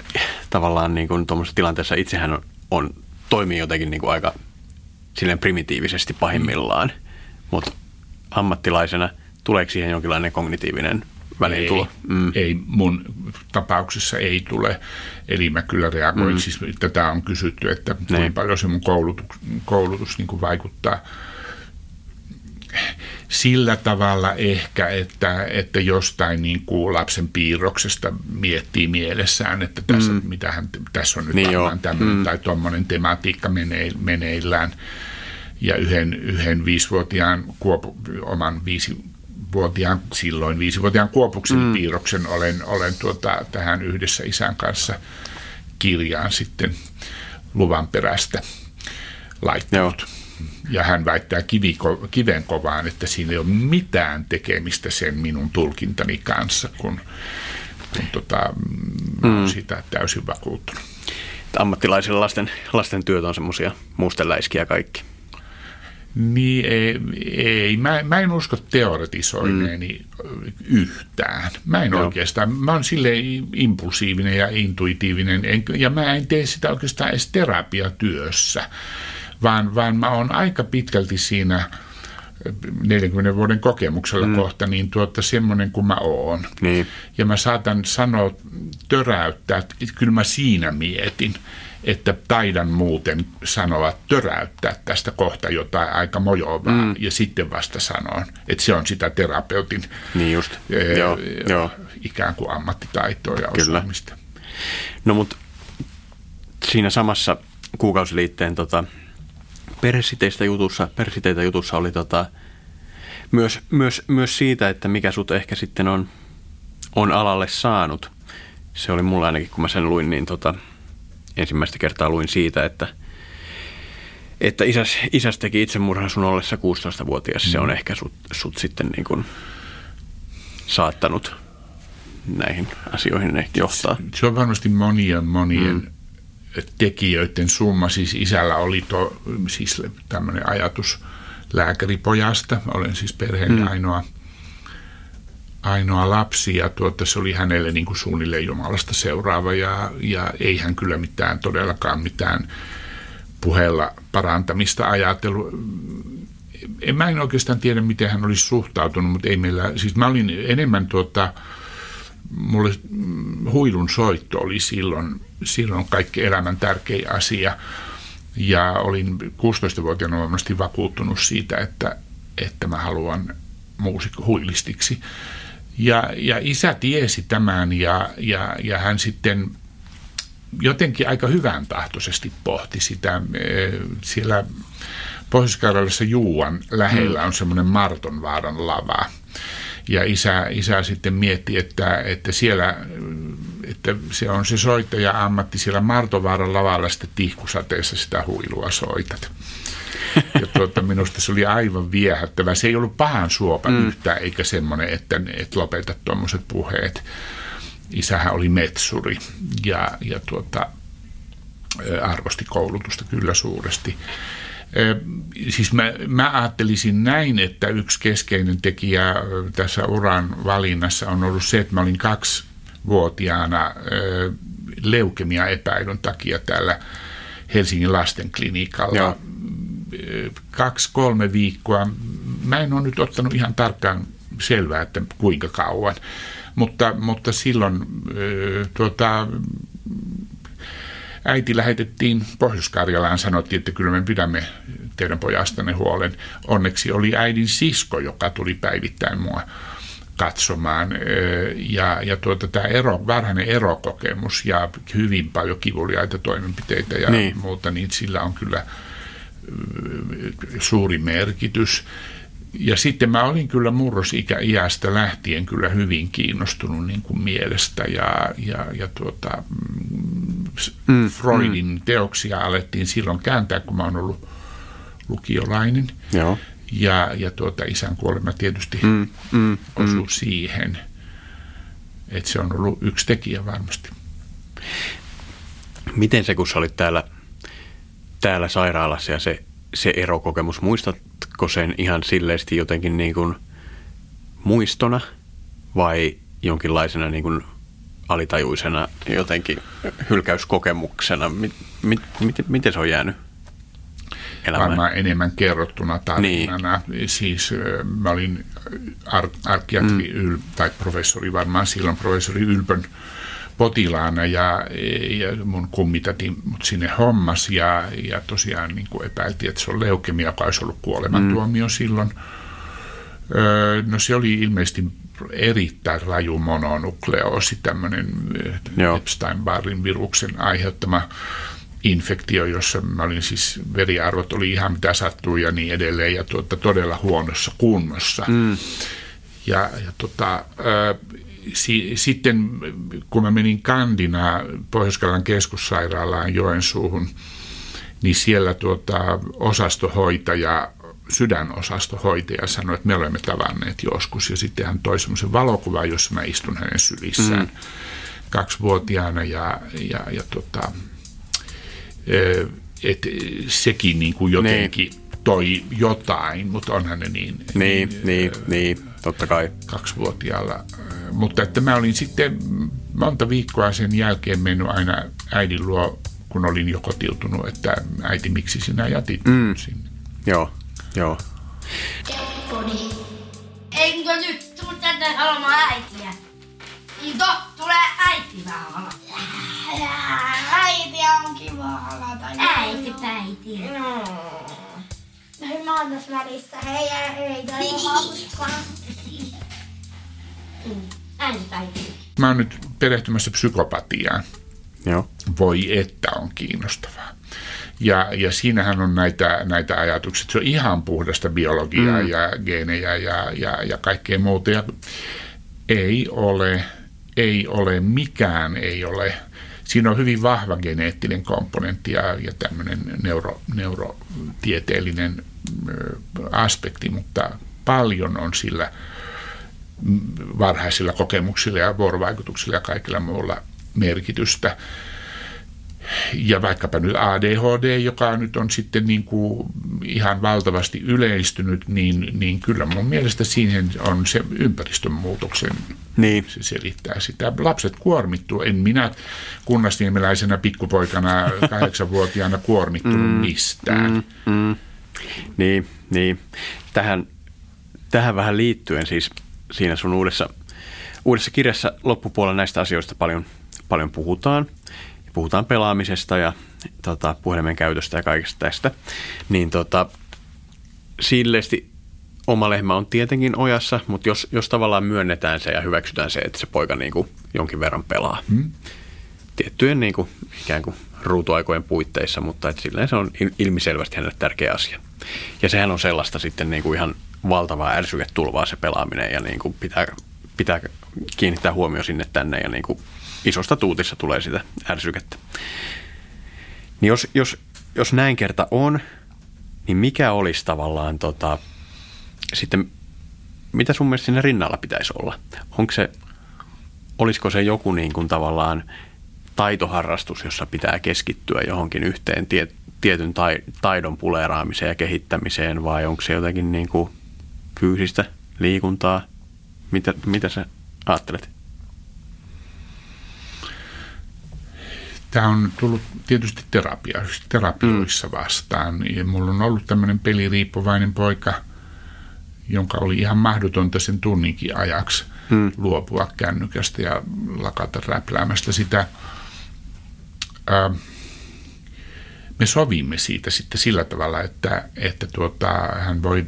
tavallaan niin kuin tuommoisessa tilanteessa itsehän on, on toimii jotenkin niin kuin aika silleen primitiivisesti pahimmillaan, mutta ammattilaisena tuleeko siihen jonkinlainen kognitiivinen väliintulo. Ei, mm. ei, mun tapauksessa ei tule. Eli mä kyllä reagoin, mm. siis tätä on kysytty, että kuinka niin. paljon se mun koulutus, koulutus niin kuin vaikuttaa sillä tavalla ehkä, että, että jostain niin kuin lapsen piirroksesta miettii mielessään, että tässä, mm. mitähän, tässä on nyt niin varmaan tämmöinen mm. tai tuommoinen tematiikka meneillään. Ja yhden, yhden viisivuotiaan kuopu, oman viisi vuotiaan, silloin viisivuotiaan Kuopuksen mm. piirroksen olen, olen tuota, tähän yhdessä isän kanssa kirjaan sitten luvan perästä laittanut. Joo. Ja hän väittää kiviko, kiven kovaan, että siinä ei ole mitään tekemistä sen minun tulkintani kanssa, kun, kun tota, mm. olen siitä täysin vakuuttunut. Ammattilaisilla lasten, lasten työt on semmoisia mustenläiskiä kaikki. Niin ei, ei. Mä, mä en usko teoretisoineeni mm. yhtään. Mä en Joo. oikeastaan, mä oon silleen impulsiivinen ja intuitiivinen, en, ja mä en tee sitä oikeastaan edes terapiatyössä, vaan, vaan mä oon aika pitkälti siinä 40 vuoden kokemuksella mm. kohta, niin tuota semmoinen kuin mä oon. Niin. Ja mä saatan sanoa, töräyttää, että kyllä mä siinä mietin että taidan muuten sanoa, töräyttää tästä kohta jotain aika mojovaa mm. ja sitten vasta sanon, että se on sitä terapeutin niin just. Ee, joo, joo. ikään kuin ammattitaitoa ja Kyllä. osaamista. No mutta siinä samassa kuukausiliitteen tota, perhesiteistä jutussa, perhesiteitä jutussa oli tota, myös, myös, myös siitä, että mikä sut ehkä sitten on, on alalle saanut. Se oli mulla ainakin, kun mä sen luin, niin tota, ensimmäistä kertaa luin siitä, että, että isäs, isäs teki itsemurhan sun ollessa 16-vuotias. Mm. Se on ehkä sut, sut sitten niin kuin saattanut näihin asioihin ehkä johtaa. Se on varmasti monien monien mm. tekijöiden summa. Siis isällä oli to, siis tämmöinen ajatus lääkäripojasta. Olen siis perheen mm. ainoa, ainoa lapsi ja tuota, se oli hänelle niin kuin suunnilleen Jumalasta seuraava ja, ja ei hän kyllä mitään todellakaan mitään puheella parantamista ajatellut. En, mä en oikeastaan tiedä, miten hän olisi suhtautunut, mutta ei meillä, siis mä olin enemmän tuota, mulle huilun soitto oli silloin, silloin kaikki elämän tärkein asia. Ja olin 16-vuotiaana varmasti vakuuttunut siitä, että, että mä haluan muusikko huilistiksi. Ja, ja isä tiesi tämän ja, ja, ja hän sitten jotenkin aika hyvän tahtoisesti pohti sitä. Siellä pohjois Juuan lähellä on semmoinen Martonvaaran lava. Ja isä, isä sitten mietti, että, että siellä että se on se soittaja ammatti siellä Martovaaran lavalla sitten tihkusateessa sitä huilua soitat. Ja tuota, minusta se oli aivan viehättävä. Se ei ollut pahan suopa mm. yhtään, eikä semmoinen, että, että lopeta tuommoiset puheet. Isähän oli metsuri ja, ja tuota, arvosti koulutusta kyllä suuresti. Siis mä, mä ajattelisin näin, että yksi keskeinen tekijä tässä uran valinnassa on ollut se, että mä olin kaksi vuotiaana leukemia-epäilyn takia täällä Helsingin lastenklinikalla. Joo. Kaksi-kolme viikkoa. Mä en ole nyt ottanut ihan tarkkaan selvää, että kuinka kauan. Mutta, mutta silloin tuota, äiti lähetettiin Pohjois-Karjalaan, sanottiin, että kyllä me pidämme teidän pojastanne huolen. Onneksi oli äidin sisko, joka tuli päivittäin mua katsomaan. Ja, ja tuota, tämä ero, varhainen erokokemus ja hyvin paljon kivuliaita toimenpiteitä ja niin. muuta, niin sillä on kyllä suuri merkitys. Ja sitten mä olin kyllä murrosikä-iästä lähtien kyllä hyvin kiinnostunut niin kuin mielestä ja, ja, ja tuota, mm, Freudin mm. teoksia alettiin silloin kääntää, kun mä oon ollut lukiolainen. Joo. Ja, ja tuota, isän kuolema tietysti mm, mm, osui mm. siihen, että se on ollut yksi tekijä varmasti. Miten se, kun sä olit täällä, täällä sairaalassa ja se, se erokokemus, muistatko sen ihan silleesti jotenkin niin kuin muistona vai jonkinlaisena niin kuin alitajuisena jotenkin hylkäyskokemuksena? Mit, mit, mit, miten se on jäänyt? elämään. Varmaan enemmän kerrottuna tarinana. Niin. Siis mä olin ar- arkiatri mm. Yl, tai professori varmaan silloin, professori Ylpön potilaana ja, ja mun kummitati mut sinne hommas ja, ja tosiaan niin kuin epäiltiin, että se on leukemia, joka olisi ollut kuolemantuomio mm. silloin. Öö, no se oli ilmeisesti erittäin raju mononukleoosi, tämmöinen Epstein-Barrin viruksen aiheuttama infektio, jossa mä olin siis, veriarvot oli ihan mitä sattuu ja niin edelleen, ja tuota, todella huonossa kunnossa. Mm. Ja, ja tota, si, sitten kun mä menin kandina pohjois keskussairaalaan Joensuuhun, niin siellä tuota, osastohoitaja sydänosastohoitaja sanoi, että me olemme tavanneet joskus. Ja sitten hän toi semmoisen valokuvan, jossa mä istun hänen sylissään mm. kaksivuotiaana ja, ja, ja tota, että sekin niin kuin jotenkin niin. toi jotain, mutta onhan ne niin. Niin, niin, niin, niin totta kai. Kaksivuotiaalla. Mutta että mä olin sitten monta viikkoa sen jälkeen mennyt aina äidin luo, kun olin jo kotiutunut, että äiti, miksi sinä jätit mm. sinne. Joo, joo. Eikö nyt tuu tänne haluamaan äitiä? Niin to, tulee äiti vähän Äiti on kiva halata. Äiti päiti. No. No mä oon tässä välissä. Hei, hei, ei hauskaa. Äiti päiti. Mä oon nyt perehtymässä psykopatiaan. Joo. Voi että on kiinnostavaa. Ja, ja siinähän on näitä, näitä ajatuksia. Se on ihan puhdasta biologiaa mm. ja geenejä ja, ja, ja kaikkea muuta. Ja ei ole, ei ole, mikään ei ole siinä on hyvin vahva geneettinen komponentti ja, ja tämmöinen neuro, neurotieteellinen aspekti, mutta paljon on sillä varhaisilla kokemuksilla ja vuorovaikutuksilla ja kaikilla muulla merkitystä. ja vaikkapa nyt ADHD, joka nyt on sitten niin kuin ihan valtavasti yleistynyt, niin, niin kyllä mun mielestä siihen on se ympäristön muutoksen, niin. se selittää sitä. Lapset kuormittuu, en minä kunnasniemeläisenä pikkupoikana kahdeksanvuotiaana kuormittunut mm, mistään. Mm, mm. Niin, niin. Tähän, tähän vähän liittyen siis siinä sun uudessa, uudessa kirjassa loppupuolella näistä asioista paljon, paljon puhutaan – puhutaan pelaamisesta ja tota, puhelimen käytöstä ja kaikesta tästä, niin tota, silleesti oma lehmä on tietenkin ojassa, mutta jos, jos tavallaan myönnetään se ja hyväksytään se, että se poika niin kuin jonkin verran pelaa hmm. tiettyjen niin kuin, ikään kuin ruutuaikojen puitteissa, mutta että silleen se on ilmiselvästi hänelle tärkeä asia. Ja sehän on sellaista sitten niin kuin ihan valtavaa ärsyketulvaa se pelaaminen ja niin kuin pitää, pitää kiinnittää huomio sinne tänne ja niin kuin isosta tuutissa tulee sitä ärsykettä. Niin jos, jos, jos näin kerta on, niin mikä olisi tavallaan tota, sitten, mitä sun mielestä siinä rinnalla pitäisi olla? Onko se, olisiko se joku niin kuin tavallaan taitoharrastus, jossa pitää keskittyä johonkin yhteen tie, tietyn tai, taidon puleeraamiseen ja kehittämiseen vai onko se jotenkin niin kuin fyysistä liikuntaa? Mitä, mitä sä ajattelet? Tämä on tullut tietysti terapia, terapioissa vastaan. Ja mulla on ollut tämmöinen peliriippuvainen poika, jonka oli ihan mahdotonta sen tunninkin ajaksi hmm. luopua kännykästä ja lakata räpläämästä sitä. Me sovimme siitä sitten sillä tavalla, että, että tuota, hän voi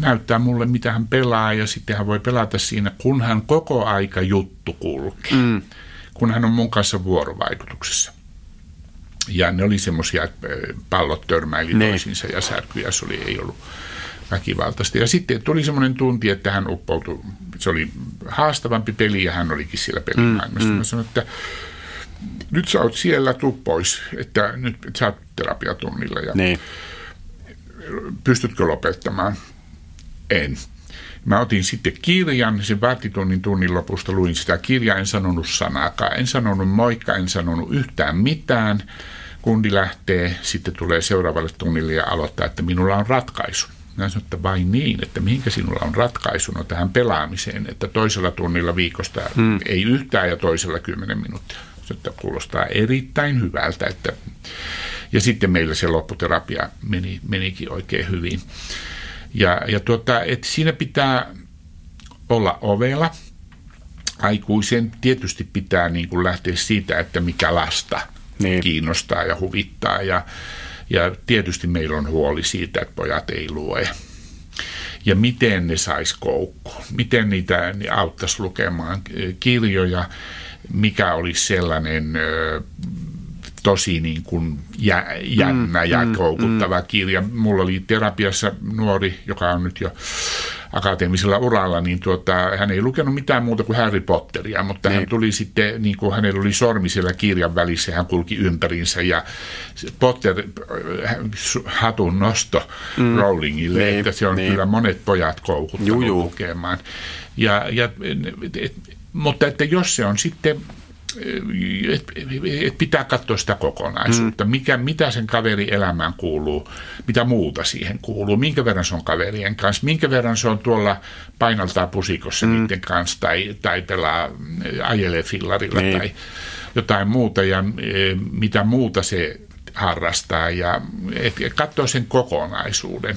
näyttää mulle, mitä hän pelaa, ja sitten hän voi pelata siinä, kun hän koko aika juttu kulkee. Hmm kun hän on mun kanssa vuorovaikutuksessa. Ja ne oli semmoisia, että pallot törmäili ne. toisiinsa ja särkyjä, se oli, ei ollut väkivaltaista. Ja sitten tuli semmoinen tunti, että hän uppoutui, se oli haastavampi peli ja hän olikin siellä pelimaailmassa. Mm, mm. Mä sanoin, että nyt sä oot siellä, tuu pois, että nyt sä oot terapiatunnilla ja ne. pystytkö lopettamaan? En. Mä otin sitten kirjan, sen vartitunnin tunnin lopusta luin sitä kirjaa, en sanonut sanaakaan, en sanonut moikka, en sanonut yhtään mitään. Kundi lähtee, sitten tulee seuraavalle tunnille ja aloittaa, että minulla on ratkaisu. Mä sanoin, että vain niin, että mihinkä sinulla on ratkaisu no tähän pelaamiseen, että toisella tunnilla viikosta hmm. ei yhtään ja toisella kymmenen minuuttia. Että kuulostaa erittäin hyvältä. Että... Ja sitten meillä se lopputerapia meni, menikin oikein hyvin. Ja, ja tuota, että siinä pitää olla ovella. Aikuisen tietysti pitää niin kuin lähteä siitä, että mikä lasta niin. kiinnostaa ja huvittaa. Ja, ja tietysti meillä on huoli siitä, että pojat ei lue. Ja miten ne sais koukku, miten niitä ne auttaisi lukemaan kirjoja, mikä olisi sellainen tosi niin kuin jä, jännä mm, ja mm, koukuttava mm. kirja. Mulla oli terapiassa nuori, joka on nyt jo akateemisella uralla, niin tuota, hän ei lukenut mitään muuta kuin Harry Potteria, mutta niin. hän tuli sitten, niin kuin hänellä oli sormi siellä kirjan välissä, hän kulki ympärinsä ja Potter äh, hatun nosto mm. Rowlingille, niin. että se on niin. kyllä monet pojat koukuttanut lukemaan. Ja, ja, et, mutta että jos se on sitten et pitää katsoa sitä kokonaisuutta, mm. mikä, mitä sen kaveri elämään kuuluu, mitä muuta siihen kuuluu, minkä verran se on kaverien kanssa, minkä verran se on tuolla painaltaa pusikossa mm. niiden kanssa tai, tai pelaa, ajelee fillarilla niin. tai jotain muuta ja e, mitä muuta se harrastaa ja et, et katsoo sen kokonaisuuden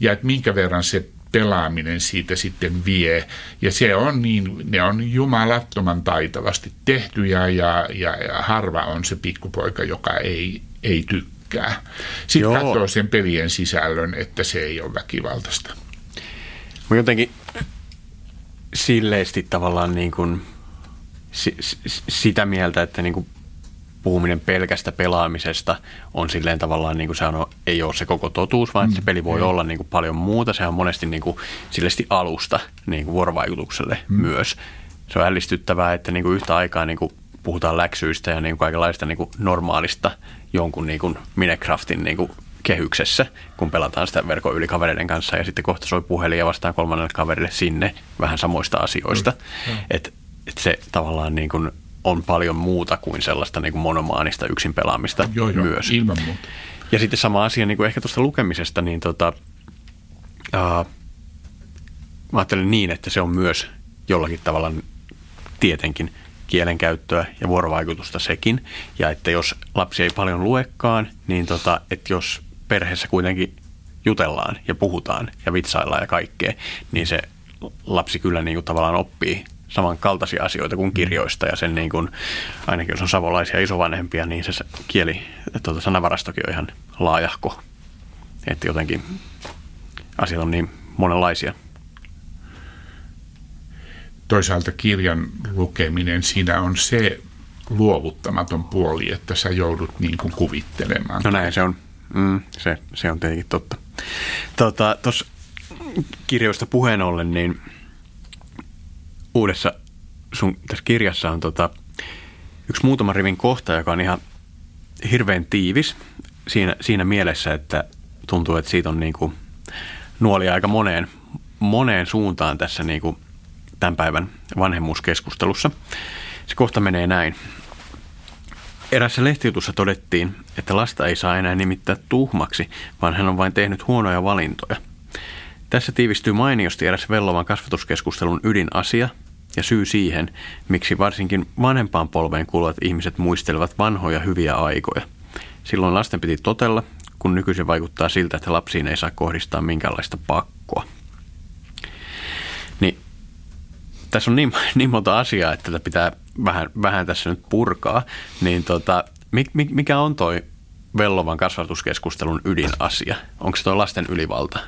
ja että minkä verran se pelaaminen siitä sitten vie. Ja se on niin, ne on jumalattoman taitavasti tehtyjä ja, ja, ja harva on se pikkupoika, joka ei, ei tykkää. Sitten Joo. katsoo sen pelien sisällön, että se ei ole väkivaltaista. Mä jotenkin silleesti tavallaan niin kuin sitä mieltä, että niin kuin puhuminen pelkästä pelaamisesta on silleen tavallaan, niin kuin on, ei ole se koko totuus, vaan mm. se peli voi mm. olla niin kuin paljon muuta. Se on monesti niin kuin, silleesti alusta niin kuin vuorovaikutukselle mm. myös. Se on ällistyttävää, että niin kuin yhtä aikaa niin kuin puhutaan läksyistä ja niin kuin kaikenlaista niin kuin normaalista jonkun niin kuin Minecraftin niin kuin kehyksessä, kun pelataan sitä verkon yli kavereiden kanssa ja sitten kohta soi puhelin ja vastaan kolmannelle kaverille sinne vähän samoista asioista. Mm. Mm. Että et se tavallaan niin kuin on paljon muuta kuin sellaista niin kuin monomaanista yksin pelaamista joo, joo, myös. ilman muuta. Ja sitten sama asia niin kuin ehkä tuosta lukemisesta, niin tota, uh, mä ajattelen niin, että se on myös jollakin tavalla tietenkin kielenkäyttöä ja vuorovaikutusta sekin. Ja että jos lapsi ei paljon luekaan, niin tota, että jos perheessä kuitenkin jutellaan ja puhutaan ja vitsaillaan ja kaikkea, niin se lapsi kyllä niin kuin tavallaan oppii samankaltaisia asioita kuin kirjoista ja sen niin kuin, ainakin jos on savolaisia isovanhempia, niin se kieli, tuota, sanavarastokin on ihan laajahko. Että jotenkin asiat on niin monenlaisia. Toisaalta kirjan lukeminen, siinä on se luovuttamaton puoli, että sä joudut niin kuin kuvittelemaan. No näin se on. Mm, se, se on tietenkin totta. Tuossa tota, kirjoista puheen ollen, niin uudessa sun tässä kirjassa on tota, yksi muutama rivin kohta, joka on ihan hirveän tiivis siinä, siinä mielessä, että tuntuu, että siitä on niin kuin nuolia aika moneen, moneen suuntaan tässä niin kuin tämän päivän vanhemmuuskeskustelussa. Se kohta menee näin. Erässä lehtijutussa todettiin, että lasta ei saa enää nimittää tuhmaksi, vaan hän on vain tehnyt huonoja valintoja. Tässä tiivistyy mainiosti eräs vellovan kasvatuskeskustelun ydinasia ja syy siihen, miksi varsinkin vanhempaan polveen kuuluvat ihmiset muistelevat vanhoja hyviä aikoja. Silloin lasten piti totella, kun nykyisin vaikuttaa siltä, että lapsiin ei saa kohdistaa minkäänlaista pakkoa. Niin, tässä on niin, niin monta asiaa, että tätä pitää vähän, vähän tässä nyt purkaa. Niin tota, mikä on toi vellovan kasvatuskeskustelun ydinasia? Onko se toi lasten ylivalta,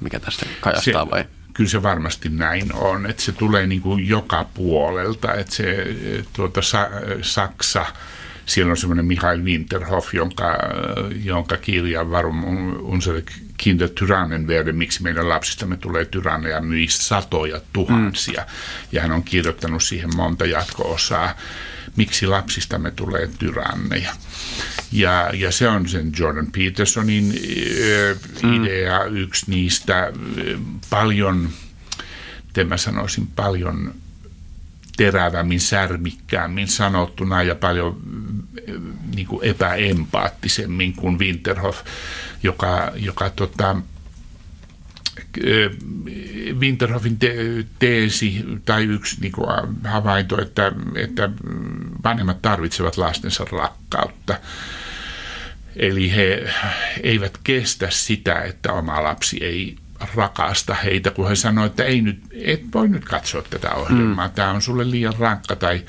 mikä tästä kajastaa vai? Kyllä se varmasti näin on, että se tulee niin kuin joka puolelta, että se tuota, Saksa – siellä on semmoinen Michael Winterhoff, jonka, jonka kirja Varum unsere Kinder Tyrannen werden, miksi meidän lapsistamme tulee tyranneja, myi satoja tuhansia. Mm. Ja hän on kirjoittanut siihen monta jatko-osaa, miksi lapsistamme tulee tyranneja. Ja, ja se on sen Jordan Petersonin mm. idea, yksi niistä paljon, miten mä sanoisin, paljon terävämmin, särmikkäämmin sanottuna ja paljon niin kuin epäempaattisemmin kuin Winterhoff, joka, joka tota, Winterhoffin te- teesi tai yksi niin kuin havainto, että, että vanhemmat tarvitsevat lastensa rakkautta. Eli he eivät kestä sitä, että oma lapsi ei rakasta heitä, kun he sanoivat, että ei nyt, et voi nyt katsoa tätä ohjelmaa, mm. tämä on sulle liian rankka tai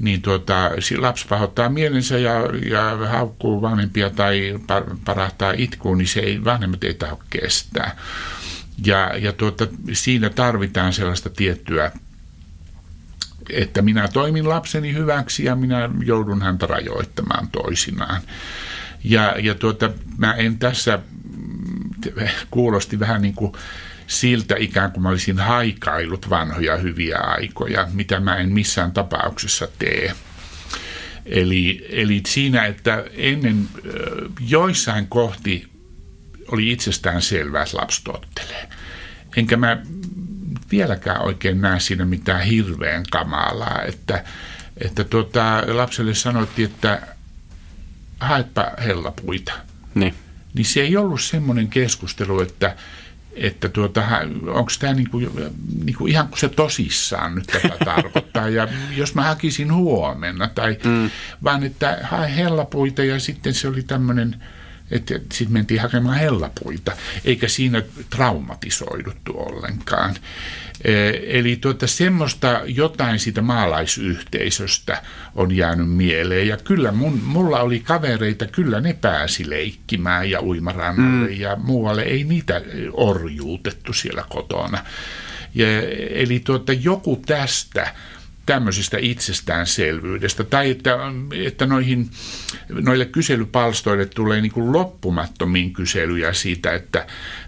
niin tuota, lapsi pahoittaa mielensä ja, ja haukkuu vanhempia tai parahtaa itkuun, niin se ei, vanhemmat ei taho kestää. Ja, ja tuota, siinä tarvitaan sellaista tiettyä, että minä toimin lapseni hyväksi ja minä joudun häntä rajoittamaan toisinaan. Ja, ja tuota, mä en tässä kuulosti vähän niin kuin siltä ikään kuin mä olisin haikailut vanhoja hyviä aikoja, mitä mä en missään tapauksessa tee. Eli, eli siinä, että ennen joissain kohti oli itsestään selvää, että lapsi tottelee. Enkä mä vieläkään oikein näe siinä mitään hirveän kamalaa, että, että tuota, lapselle sanottiin, että haepa hellapuita. Niin niin se ei ollut semmoinen keskustelu, että, että tuota, onko tämä niinku, niinku ihan kuin se tosissaan nyt tätä tarkoittaa. Ja jos mä hakisin huomenna, tai mm. vaan että hae hellapuita ja sitten se oli tämmöinen, sitten mentiin hakemaan hellapuita, eikä siinä traumatisoiduttu ollenkaan. Eli tuota, semmoista jotain siitä maalaisyhteisöstä on jäänyt mieleen. Ja kyllä mun, mulla oli kavereita, kyllä ne pääsi leikkimään ja uimarannalle mm. ja muualle. Ei niitä orjuutettu siellä kotona. Ja, eli tuota, joku tästä tämmöisestä itsestäänselvyydestä, tai että, että noihin, noille kyselypalstoille tulee niin kuin loppumattomiin kyselyjä siitä, että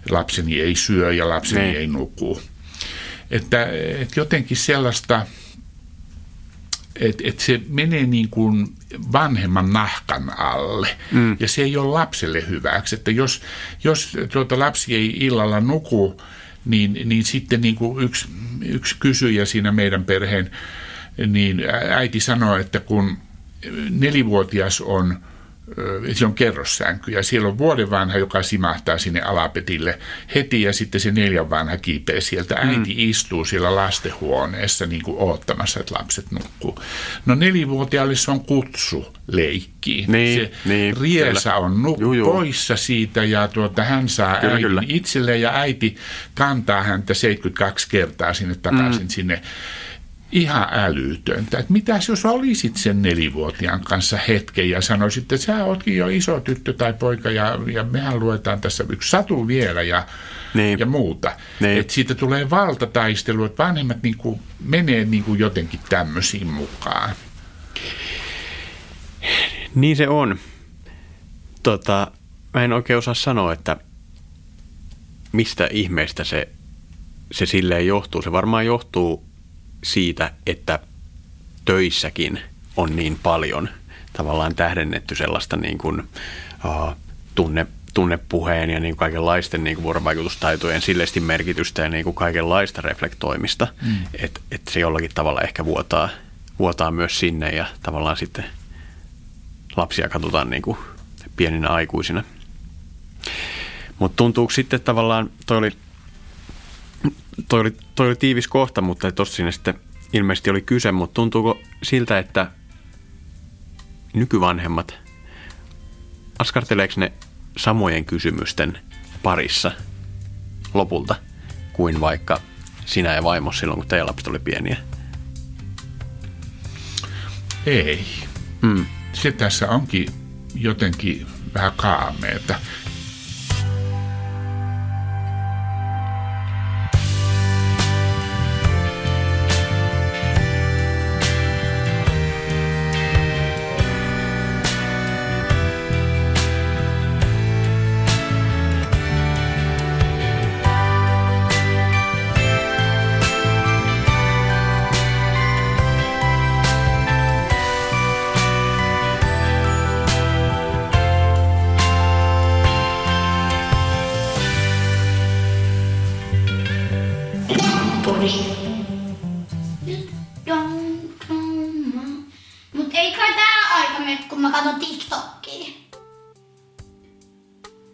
lapseni ei syö ja lapseni ne. ei nuku. Että, että jotenkin sellaista, että, että se menee niin kuin vanhemman nahkan alle mm. ja se ei ole lapselle hyväksi. Että jos, jos tuota lapsi ei illalla nuku, niin, niin sitten niin kuin yksi, yksi kysyjä siinä meidän perheen niin äiti sanoi, että kun nelivuotias on se on kerrossänky ja siellä on vuoden vanha, joka simahtaa sinne alapetille heti ja sitten se neljän vanha kiipeä sieltä. Mm. Äiti mm. istuu siellä lastenhuoneessa niin kuin oottamassa, että lapset nukkuu. No nelivuotiaalle se on kutsu leikki. Niin, se niin, riesa kyllä. on nuk- juu, juu. poissa siitä ja tuota, hän saa kyllä, äidin kyllä. itselleen ja äiti kantaa häntä 72 kertaa sinne takaisin mm. sinne ihan älytöntä. Että mitäs jos olisit sen nelivuotiaan kanssa hetken ja sanoisit, että sä ootkin jo iso tyttö tai poika ja, ja mehän luetaan tässä yksi satu vielä ja, niin. ja muuta. Niin. Että siitä tulee valtataistelu, että vanhemmat niin kuin menee niin kuin jotenkin tämmöisiin mukaan. Niin se on. Tota, mä en oikein osaa sanoa, että mistä ihmeestä se, se silleen johtuu. Se varmaan johtuu siitä, että töissäkin on niin paljon tavallaan tähdennetty sellaista niin kuin, uh, tunne, tunnepuheen ja niin kuin kaikenlaisten niin kuin vuorovaikutustaitojen silleesti merkitystä ja niin kuin kaikenlaista reflektoimista, mm. että et se jollakin tavalla ehkä vuotaa, vuotaa myös sinne ja tavallaan sitten lapsia katsotaan niin kuin pieninä aikuisina. Mutta tuntuuko sitten tavallaan, toi oli toi oli, toi oli tiivis kohta, mutta tuossa siinä sitten ilmeisesti oli kyse, mutta tuntuuko siltä, että nykyvanhemmat, askarteleeko ne samojen kysymysten parissa lopulta kuin vaikka sinä ja vaimo silloin, kun teidän lapset oli pieniä? Ei. Mm. Se tässä onkin jotenkin vähän kaameeta.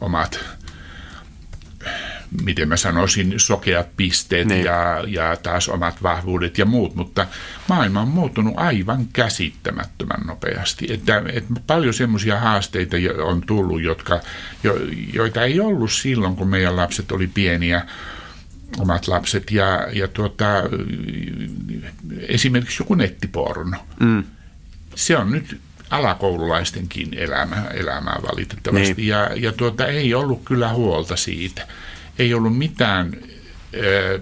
omat miten mä sanoisin, sokeat pisteet niin. ja, ja taas omat vahvuudet ja muut, mutta maailma on muuttunut aivan käsittämättömän nopeasti. Että, että paljon semmoisia haasteita on tullut, jotka, jo, joita ei ollut silloin, kun meidän lapset oli pieniä omat lapset ja, ja tuota, esimerkiksi joku nettiporno. Mm. Se on nyt alakoululaistenkin elämä, elämää valitettavasti niin. ja, ja tuota, ei ollut kyllä huolta siitä. Ei ollut mitään, äh,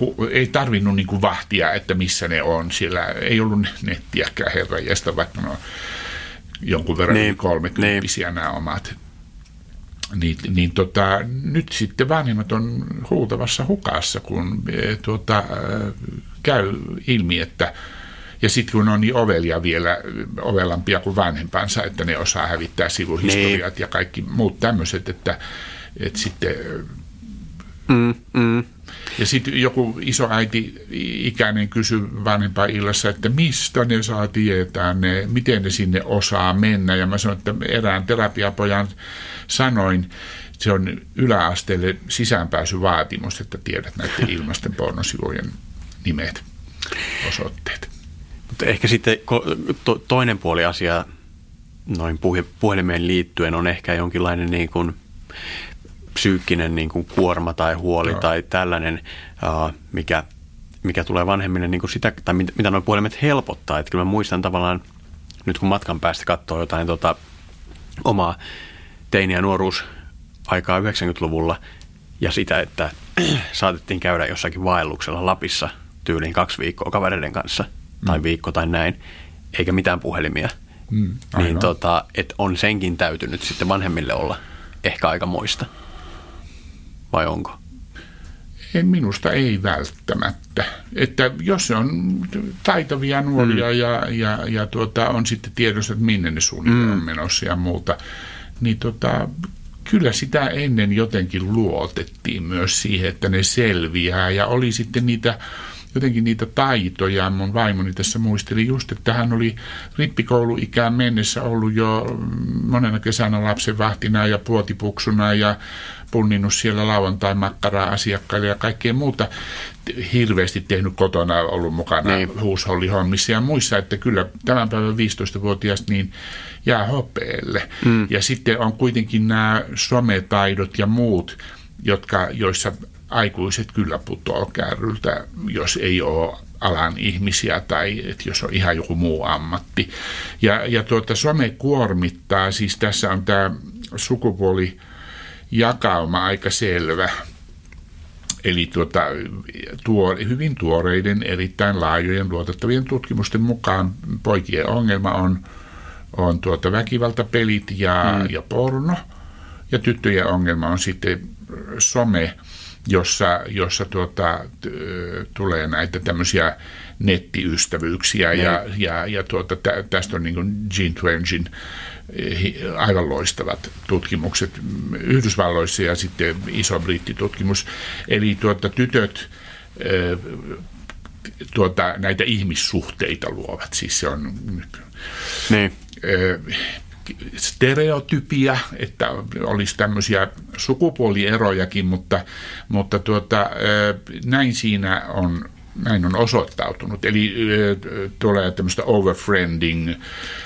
hu, ei tarvinnut niin kuin vahtia, että missä ne on. Siellä ei ollut nettiäkään herranjesta, vaikka ne on jonkun verran niin. kolmekymppisiä niin. nämä omat niin, niin tota, nyt sitten vanhemmat on huutavassa hukassa, kun e, tuota, käy ilmi, että ja sitten kun on niin ovelia vielä, ovelampia kuin vanhempansa, että ne osaa hävittää sivuhistoriat niin. ja kaikki muut tämmöiset, että, että sitten... Mm, mm. Ja sitten joku isoäiti ikäinen kysyi vanhempaan illassa, että mistä ne saa tietää, ne, miten ne sinne osaa mennä. Ja mä sanoin, että erään terapiapojan sanoin, se on yläasteelle sisäänpääsyvaatimus, että tiedät näiden ilmasten pornosivujen nimet, osoitteet. Ehkä sitten toinen puoli asiaa noin puhelimeen liittyen on ehkä jonkinlainen niin kuin psyykkinen niin kuin kuorma tai huoli Joo. tai tällainen, mikä, mikä tulee vanhemmille niin kuin sitä, tai mitä, mitä nuo puhelimet helpottaa. Että kyllä mä muistan tavallaan, nyt kun matkan päästä katsoo jotain tota, omaa teini- ja nuoruusaikaa 90-luvulla ja sitä, että saatettiin käydä jossakin vaelluksella Lapissa tyyliin kaksi viikkoa kavereiden kanssa. Tai viikko tai näin, eikä mitään puhelimia. Mm, niin tota, että on senkin täytynyt sitten vanhemmille olla ehkä aika moista. Vai onko? En, minusta ei välttämättä. Että jos on taitavia nuoria mm. ja, ja, ja tuota, on sitten tiedossa, että minne ne suunnilleen mm. on menossa ja muuta, niin tota, kyllä sitä ennen jotenkin luotettiin myös siihen, että ne selviää ja oli sitten niitä jotenkin niitä taitoja. Mun vaimoni tässä muisteli just, että hän oli rippikouluikään mennessä ollut jo monena kesänä lapsen vahtina ja puotipuksuna ja punninnut siellä lauantai-makkaraa asiakkaille ja kaikkea muuta hirveästi tehnyt kotona, ollut mukana niin. huushollihommissa ja muissa, että kyllä tämän päivän 15-vuotias niin jää hopeelle. Mm. Ja sitten on kuitenkin nämä sometaidot ja muut, jotka, joissa aikuiset kyllä putoaa kärryltä, jos ei ole alan ihmisiä tai että jos on ihan joku muu ammatti. Ja, ja tuota, some kuormittaa, siis tässä on tämä sukupuoli jakauma aika selvä. Eli tuota, tuo, hyvin tuoreiden, erittäin laajojen luotettavien tutkimusten mukaan poikien ongelma on, on tuota väkivaltapelit ja, mm. ja porno. Ja tyttöjen ongelma on sitten some, jossa, jossa tuota, tulee näitä tämmöisiä nettiystävyyksiä. Mm. Ja, ja, ja tuota, tä, tästä on niin kuin Gene Twengin aivan loistavat tutkimukset Yhdysvalloissa ja sitten iso brittitutkimus. Eli tuota, tytöt tuota, näitä ihmissuhteita luovat. Siis se on niin. Stereotypia, että olisi tämmöisiä sukupuolierojakin, mutta, mutta tuota, näin siinä on näin on osoittautunut. Eli äh, tulee tämmöistä overfriending,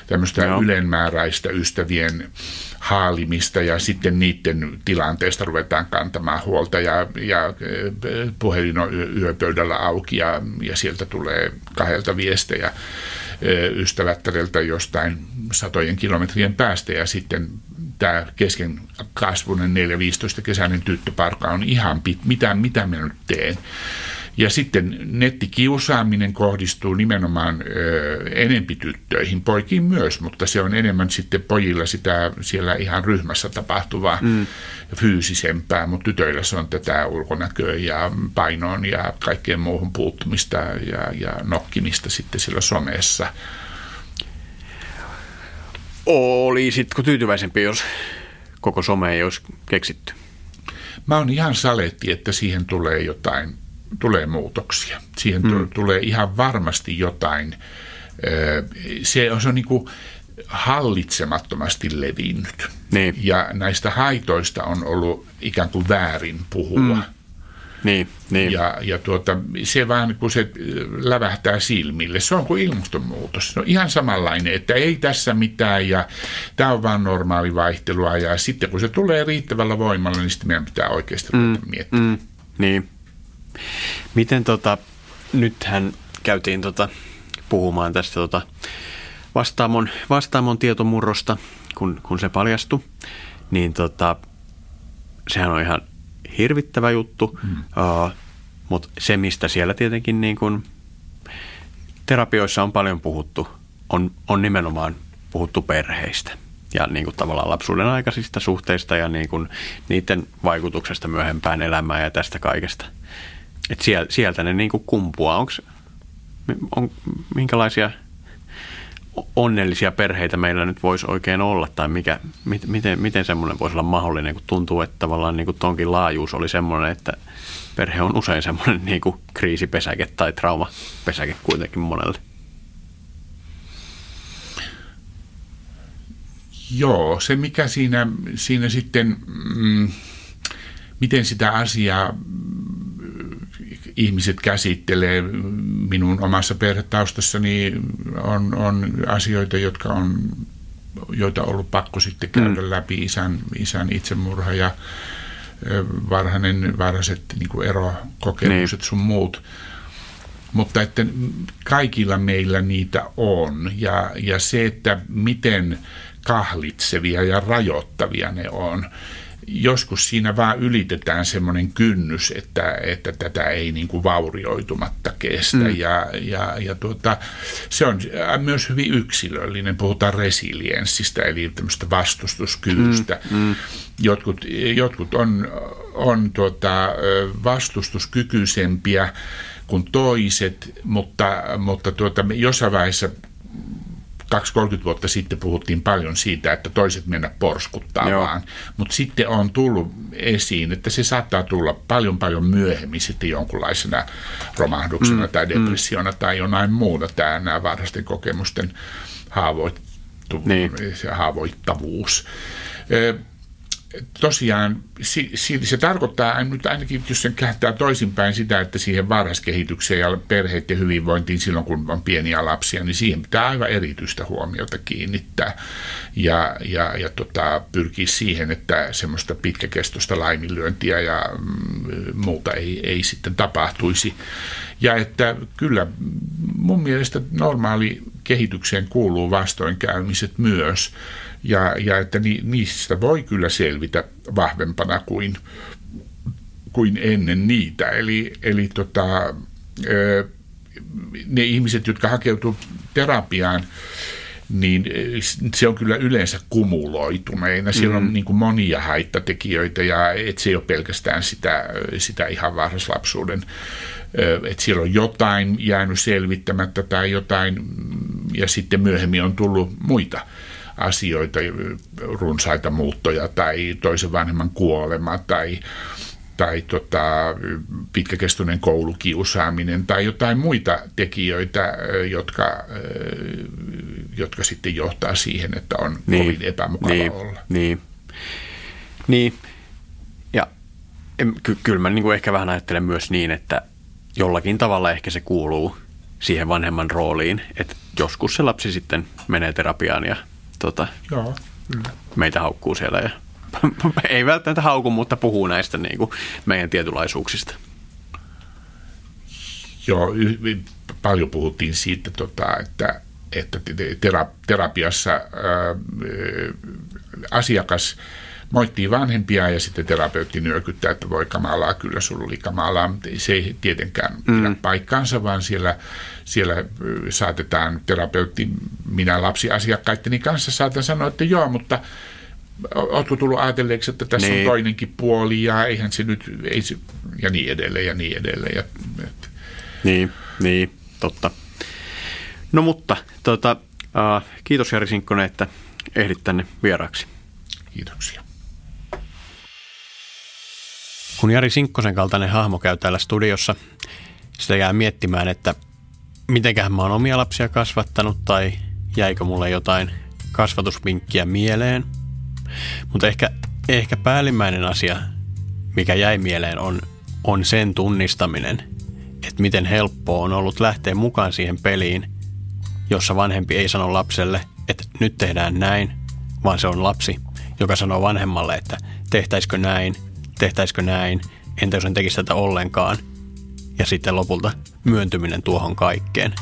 tämmöistä Joo. ylenmääräistä ystävien haalimista ja sitten niiden tilanteesta ruvetaan kantamaan huolta ja, ja puhelin on yöpöydällä auki ja, ja sieltä tulee kahdelta viestejä ystävättäreltä jostain satojen kilometrien päästä ja sitten tämä kesken kasvunen 4-15 kesäinen tyttöparka on ihan pit, mitä, mitä mä nyt teen. Ja sitten nettikiusaaminen kohdistuu nimenomaan ö, enempi tyttöihin, poikiin myös, mutta se on enemmän sitten pojilla sitä siellä ihan ryhmässä tapahtuvaa mm. fyysisempää, mutta tytöillä se on tätä ulkonäköä ja painoon ja kaikkeen muuhun puuttumista ja, ja nokkimista sitten siellä somessa. Olisitko tyytyväisempi, jos koko some ei olisi keksitty? Mä oon ihan saletti, että siihen tulee jotain tulee muutoksia. Siihen mm. tulee ihan varmasti jotain. Se on, se on niin kuin hallitsemattomasti levinnyt. Niin. Ja näistä haitoista on ollut ikään kuin väärin puhua. Mm. Niin, niin. Ja, ja tuota, se vaan kun se lävähtää silmille, se on kuin ilmastonmuutos. Se on ihan samanlainen, että ei tässä mitään ja tämä on vaan normaali vaihtelua. Ja sitten kun se tulee riittävällä voimalla, niin sitten meidän pitää oikeasti mm, miettiä. Mm, niin. Miten tota, nythän käytiin tota, puhumaan tästä tota, vastaamon, vastaamon tietomurrosta, kun, kun se paljastui, niin tota, sehän on ihan hirvittävä juttu, mm. uh, mutta se mistä siellä tietenkin niin kun, terapioissa on paljon puhuttu, on, on nimenomaan puhuttu perheistä ja niin kuin tavallaan lapsuuden aikaisista suhteista ja niin kuin niiden vaikutuksesta myöhempään elämään ja tästä kaikesta – et sieltä, ne niinku kumpuaa. Onks, on, minkälaisia onnellisia perheitä meillä nyt voisi oikein olla, tai mikä, mit, miten, miten semmoinen voisi olla mahdollinen, kun tuntuu, että tavallaan niin tonkin laajuus oli semmoinen, että perhe on usein semmoinen niin kriisipesäke tai traumapesäke kuitenkin monelle. Joo, se mikä siinä, siinä sitten, mm, miten sitä asiaa ihmiset käsittelee. Minun omassa perhetaustassani on, on asioita, jotka on, joita on ollut pakko sitten käydä mm. läpi, isän, isän itsemurha ja varhainen, varhaiset niin erokokemukset niin. sun muut. Mutta että kaikilla meillä niitä on ja, ja se, että miten kahlitsevia ja rajoittavia ne on, joskus siinä vaan ylitetään semmoinen kynnys, että, että tätä ei niin kuin vaurioitumatta kestä. Mm. Ja, ja, ja tuota, se on myös hyvin yksilöllinen. Puhutaan resilienssistä, eli tämmöistä vastustuskyvystä. Mm. Mm. Jotkut, jotkut on, on tuota, vastustuskykyisempiä kuin toiset, mutta, mutta tuota, jossain vaiheessa 20-30 vuotta sitten puhuttiin paljon siitä, että toiset mennä porskuttamaan, mutta sitten on tullut esiin, että se saattaa tulla paljon paljon myöhemmin sitten jonkunlaisena romahduksena mm, tai mm. depressiona mm. tai jonain muuta tämä nämä varhaisten kokemusten haavoittu, niin. haavoittavuus tosiaan se tarkoittaa nyt ainakin, jos sen kääntää toisinpäin sitä, että siihen varhaiskehitykseen ja perheiden hyvinvointiin silloin, kun on pieniä lapsia, niin siihen pitää aivan erityistä huomiota kiinnittää ja, ja, ja tota, pyrkiä siihen, että semmoista pitkäkestoista laiminlyöntiä ja mm, muuta ei, ei sitten tapahtuisi. Ja että kyllä mun mielestä normaali kehitykseen kuuluu vastoinkäymiset myös ja, ja että ni, niistä voi kyllä selvitä vahvempana kuin, kuin ennen niitä. Eli, eli tota, ne ihmiset, jotka hakeutuu terapiaan, niin se on kyllä yleensä kumuloituneina. Siellä on mm. niin kuin monia haittatekijöitä ja et se ei ole pelkästään sitä, sitä ihan varhaislapsuuden, että siellä on jotain jäänyt selvittämättä tai jotain ja sitten myöhemmin on tullut muita asioita, runsaita muuttoja tai toisen vanhemman kuolema tai, tai tota, pitkäkestoinen koulukiusaaminen tai jotain muita tekijöitä, jotka, jotka sitten johtaa siihen, että on niin, kovin epämukava niin, olla. Niin, niin. ja ky- kyllä mä niin kuin ehkä vähän ajattelen myös niin, että jollakin tavalla ehkä se kuuluu siihen vanhemman rooliin, että joskus se lapsi sitten menee terapiaan ja tota, Joo. meitä haukkuu siellä ja ei välttämättä hauku, mutta puhuu näistä niin kuin meidän tietynlaisuuksista. Joo, paljon puhuttiin siitä, tota, että, että terapiassa ää, asiakas moittii vanhempia ja sitten terapeutti nyökyttää, että voi kamalaa, kyllä sulla oli kamalaa. Se ei tietenkään pidä mm. paikkaansa, vaan siellä, siellä saatetaan terapeutti, minä lapsiasiakkaitteni kanssa saatan sanoa, että joo, mutta oletko tullut ajatelleeksi, että tässä niin. on toinenkin puoli ja eihän se nyt, ei se, ja niin edelleen ja niin edelleen. Ja, et. Niin, niin, totta. No mutta, tota, uh, kiitos Jari Sinkkonen, että ehdit tänne vieraaksi. Kiitoksia. Kun Jari Sinkkosen kaltainen hahmo käy täällä studiossa, sitä jää miettimään, että mitenköhän mä oon omia lapsia kasvattanut tai jäikö mulle jotain kasvatusvinkkiä mieleen. Mutta ehkä, ehkä päällimmäinen asia, mikä jäi mieleen, on, on sen tunnistaminen, että miten helppoa on ollut lähteä mukaan siihen peliin, jossa vanhempi ei sano lapselle, että nyt tehdään näin, vaan se on lapsi, joka sanoo vanhemmalle, että tehtäisikö näin – tehtäisikö näin, entä jos en tekisi tätä ollenkaan. Ja sitten lopulta myöntyminen tuohon kaikkeen.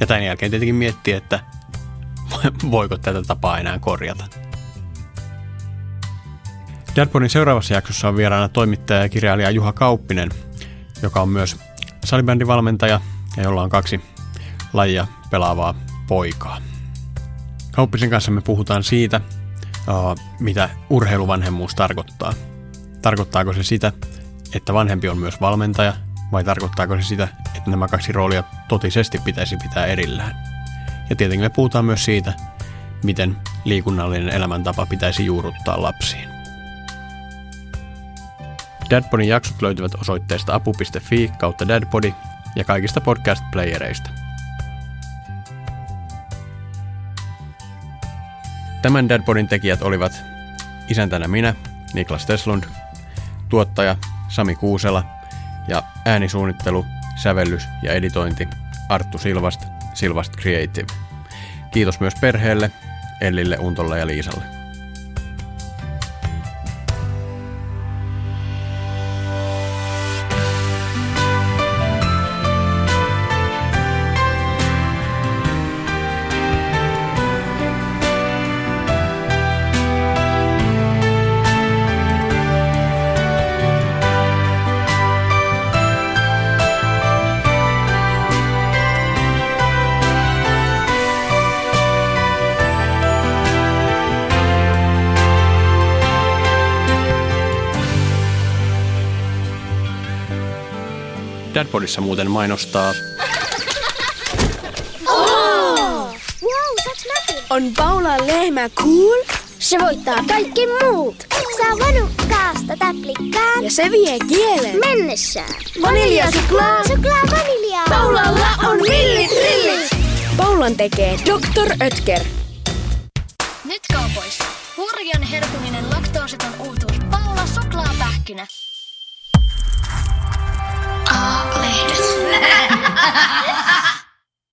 Ja tämän jälkeen tietenkin miettiä, että voiko tätä tapaa enää korjata. Dadpodin seuraavassa jaksossa on vieraana toimittaja ja kirjailija Juha Kauppinen, joka on myös salibändivalmentaja ja jolla on kaksi lajia pelaavaa poikaa. Kauppisen kanssa me puhutaan siitä, mitä urheiluvanhemmuus tarkoittaa – Tarkoittaako se sitä, että vanhempi on myös valmentaja, vai tarkoittaako se sitä, että nämä kaksi roolia totisesti pitäisi pitää erillään? Ja tietenkin me puhutaan myös siitä, miten liikunnallinen elämäntapa pitäisi juurruttaa lapsiin. Dadpodin jaksot löytyvät osoitteesta apu.fi kautta dadpodi ja kaikista podcast-playereista. Tämän Dadpodin tekijät olivat isäntänä minä, Niklas Teslund, tuottaja Sami Kuusela ja äänisuunnittelu, sävellys ja editointi Arttu Silvast, Silvast Creative. Kiitos myös perheelle, Ellille, Untolle ja Liisalle. Dadpodissa muuten mainostaa Wow, saaks mäkin? On Paula lehmä cool? Se voittaa kaikki muut. Saa vanukkaasta täplikkään. Ja se vie kielen. Mennessään. Vanilja suklaa. Suklaa vaniljaa. Paulalla on villit rillit. Paulan tekee Dr. Ötker. Nyt kaupoissa. Hurjan herkuminen laktoositon uutuus. Paula suklaapähkinä. chocolate.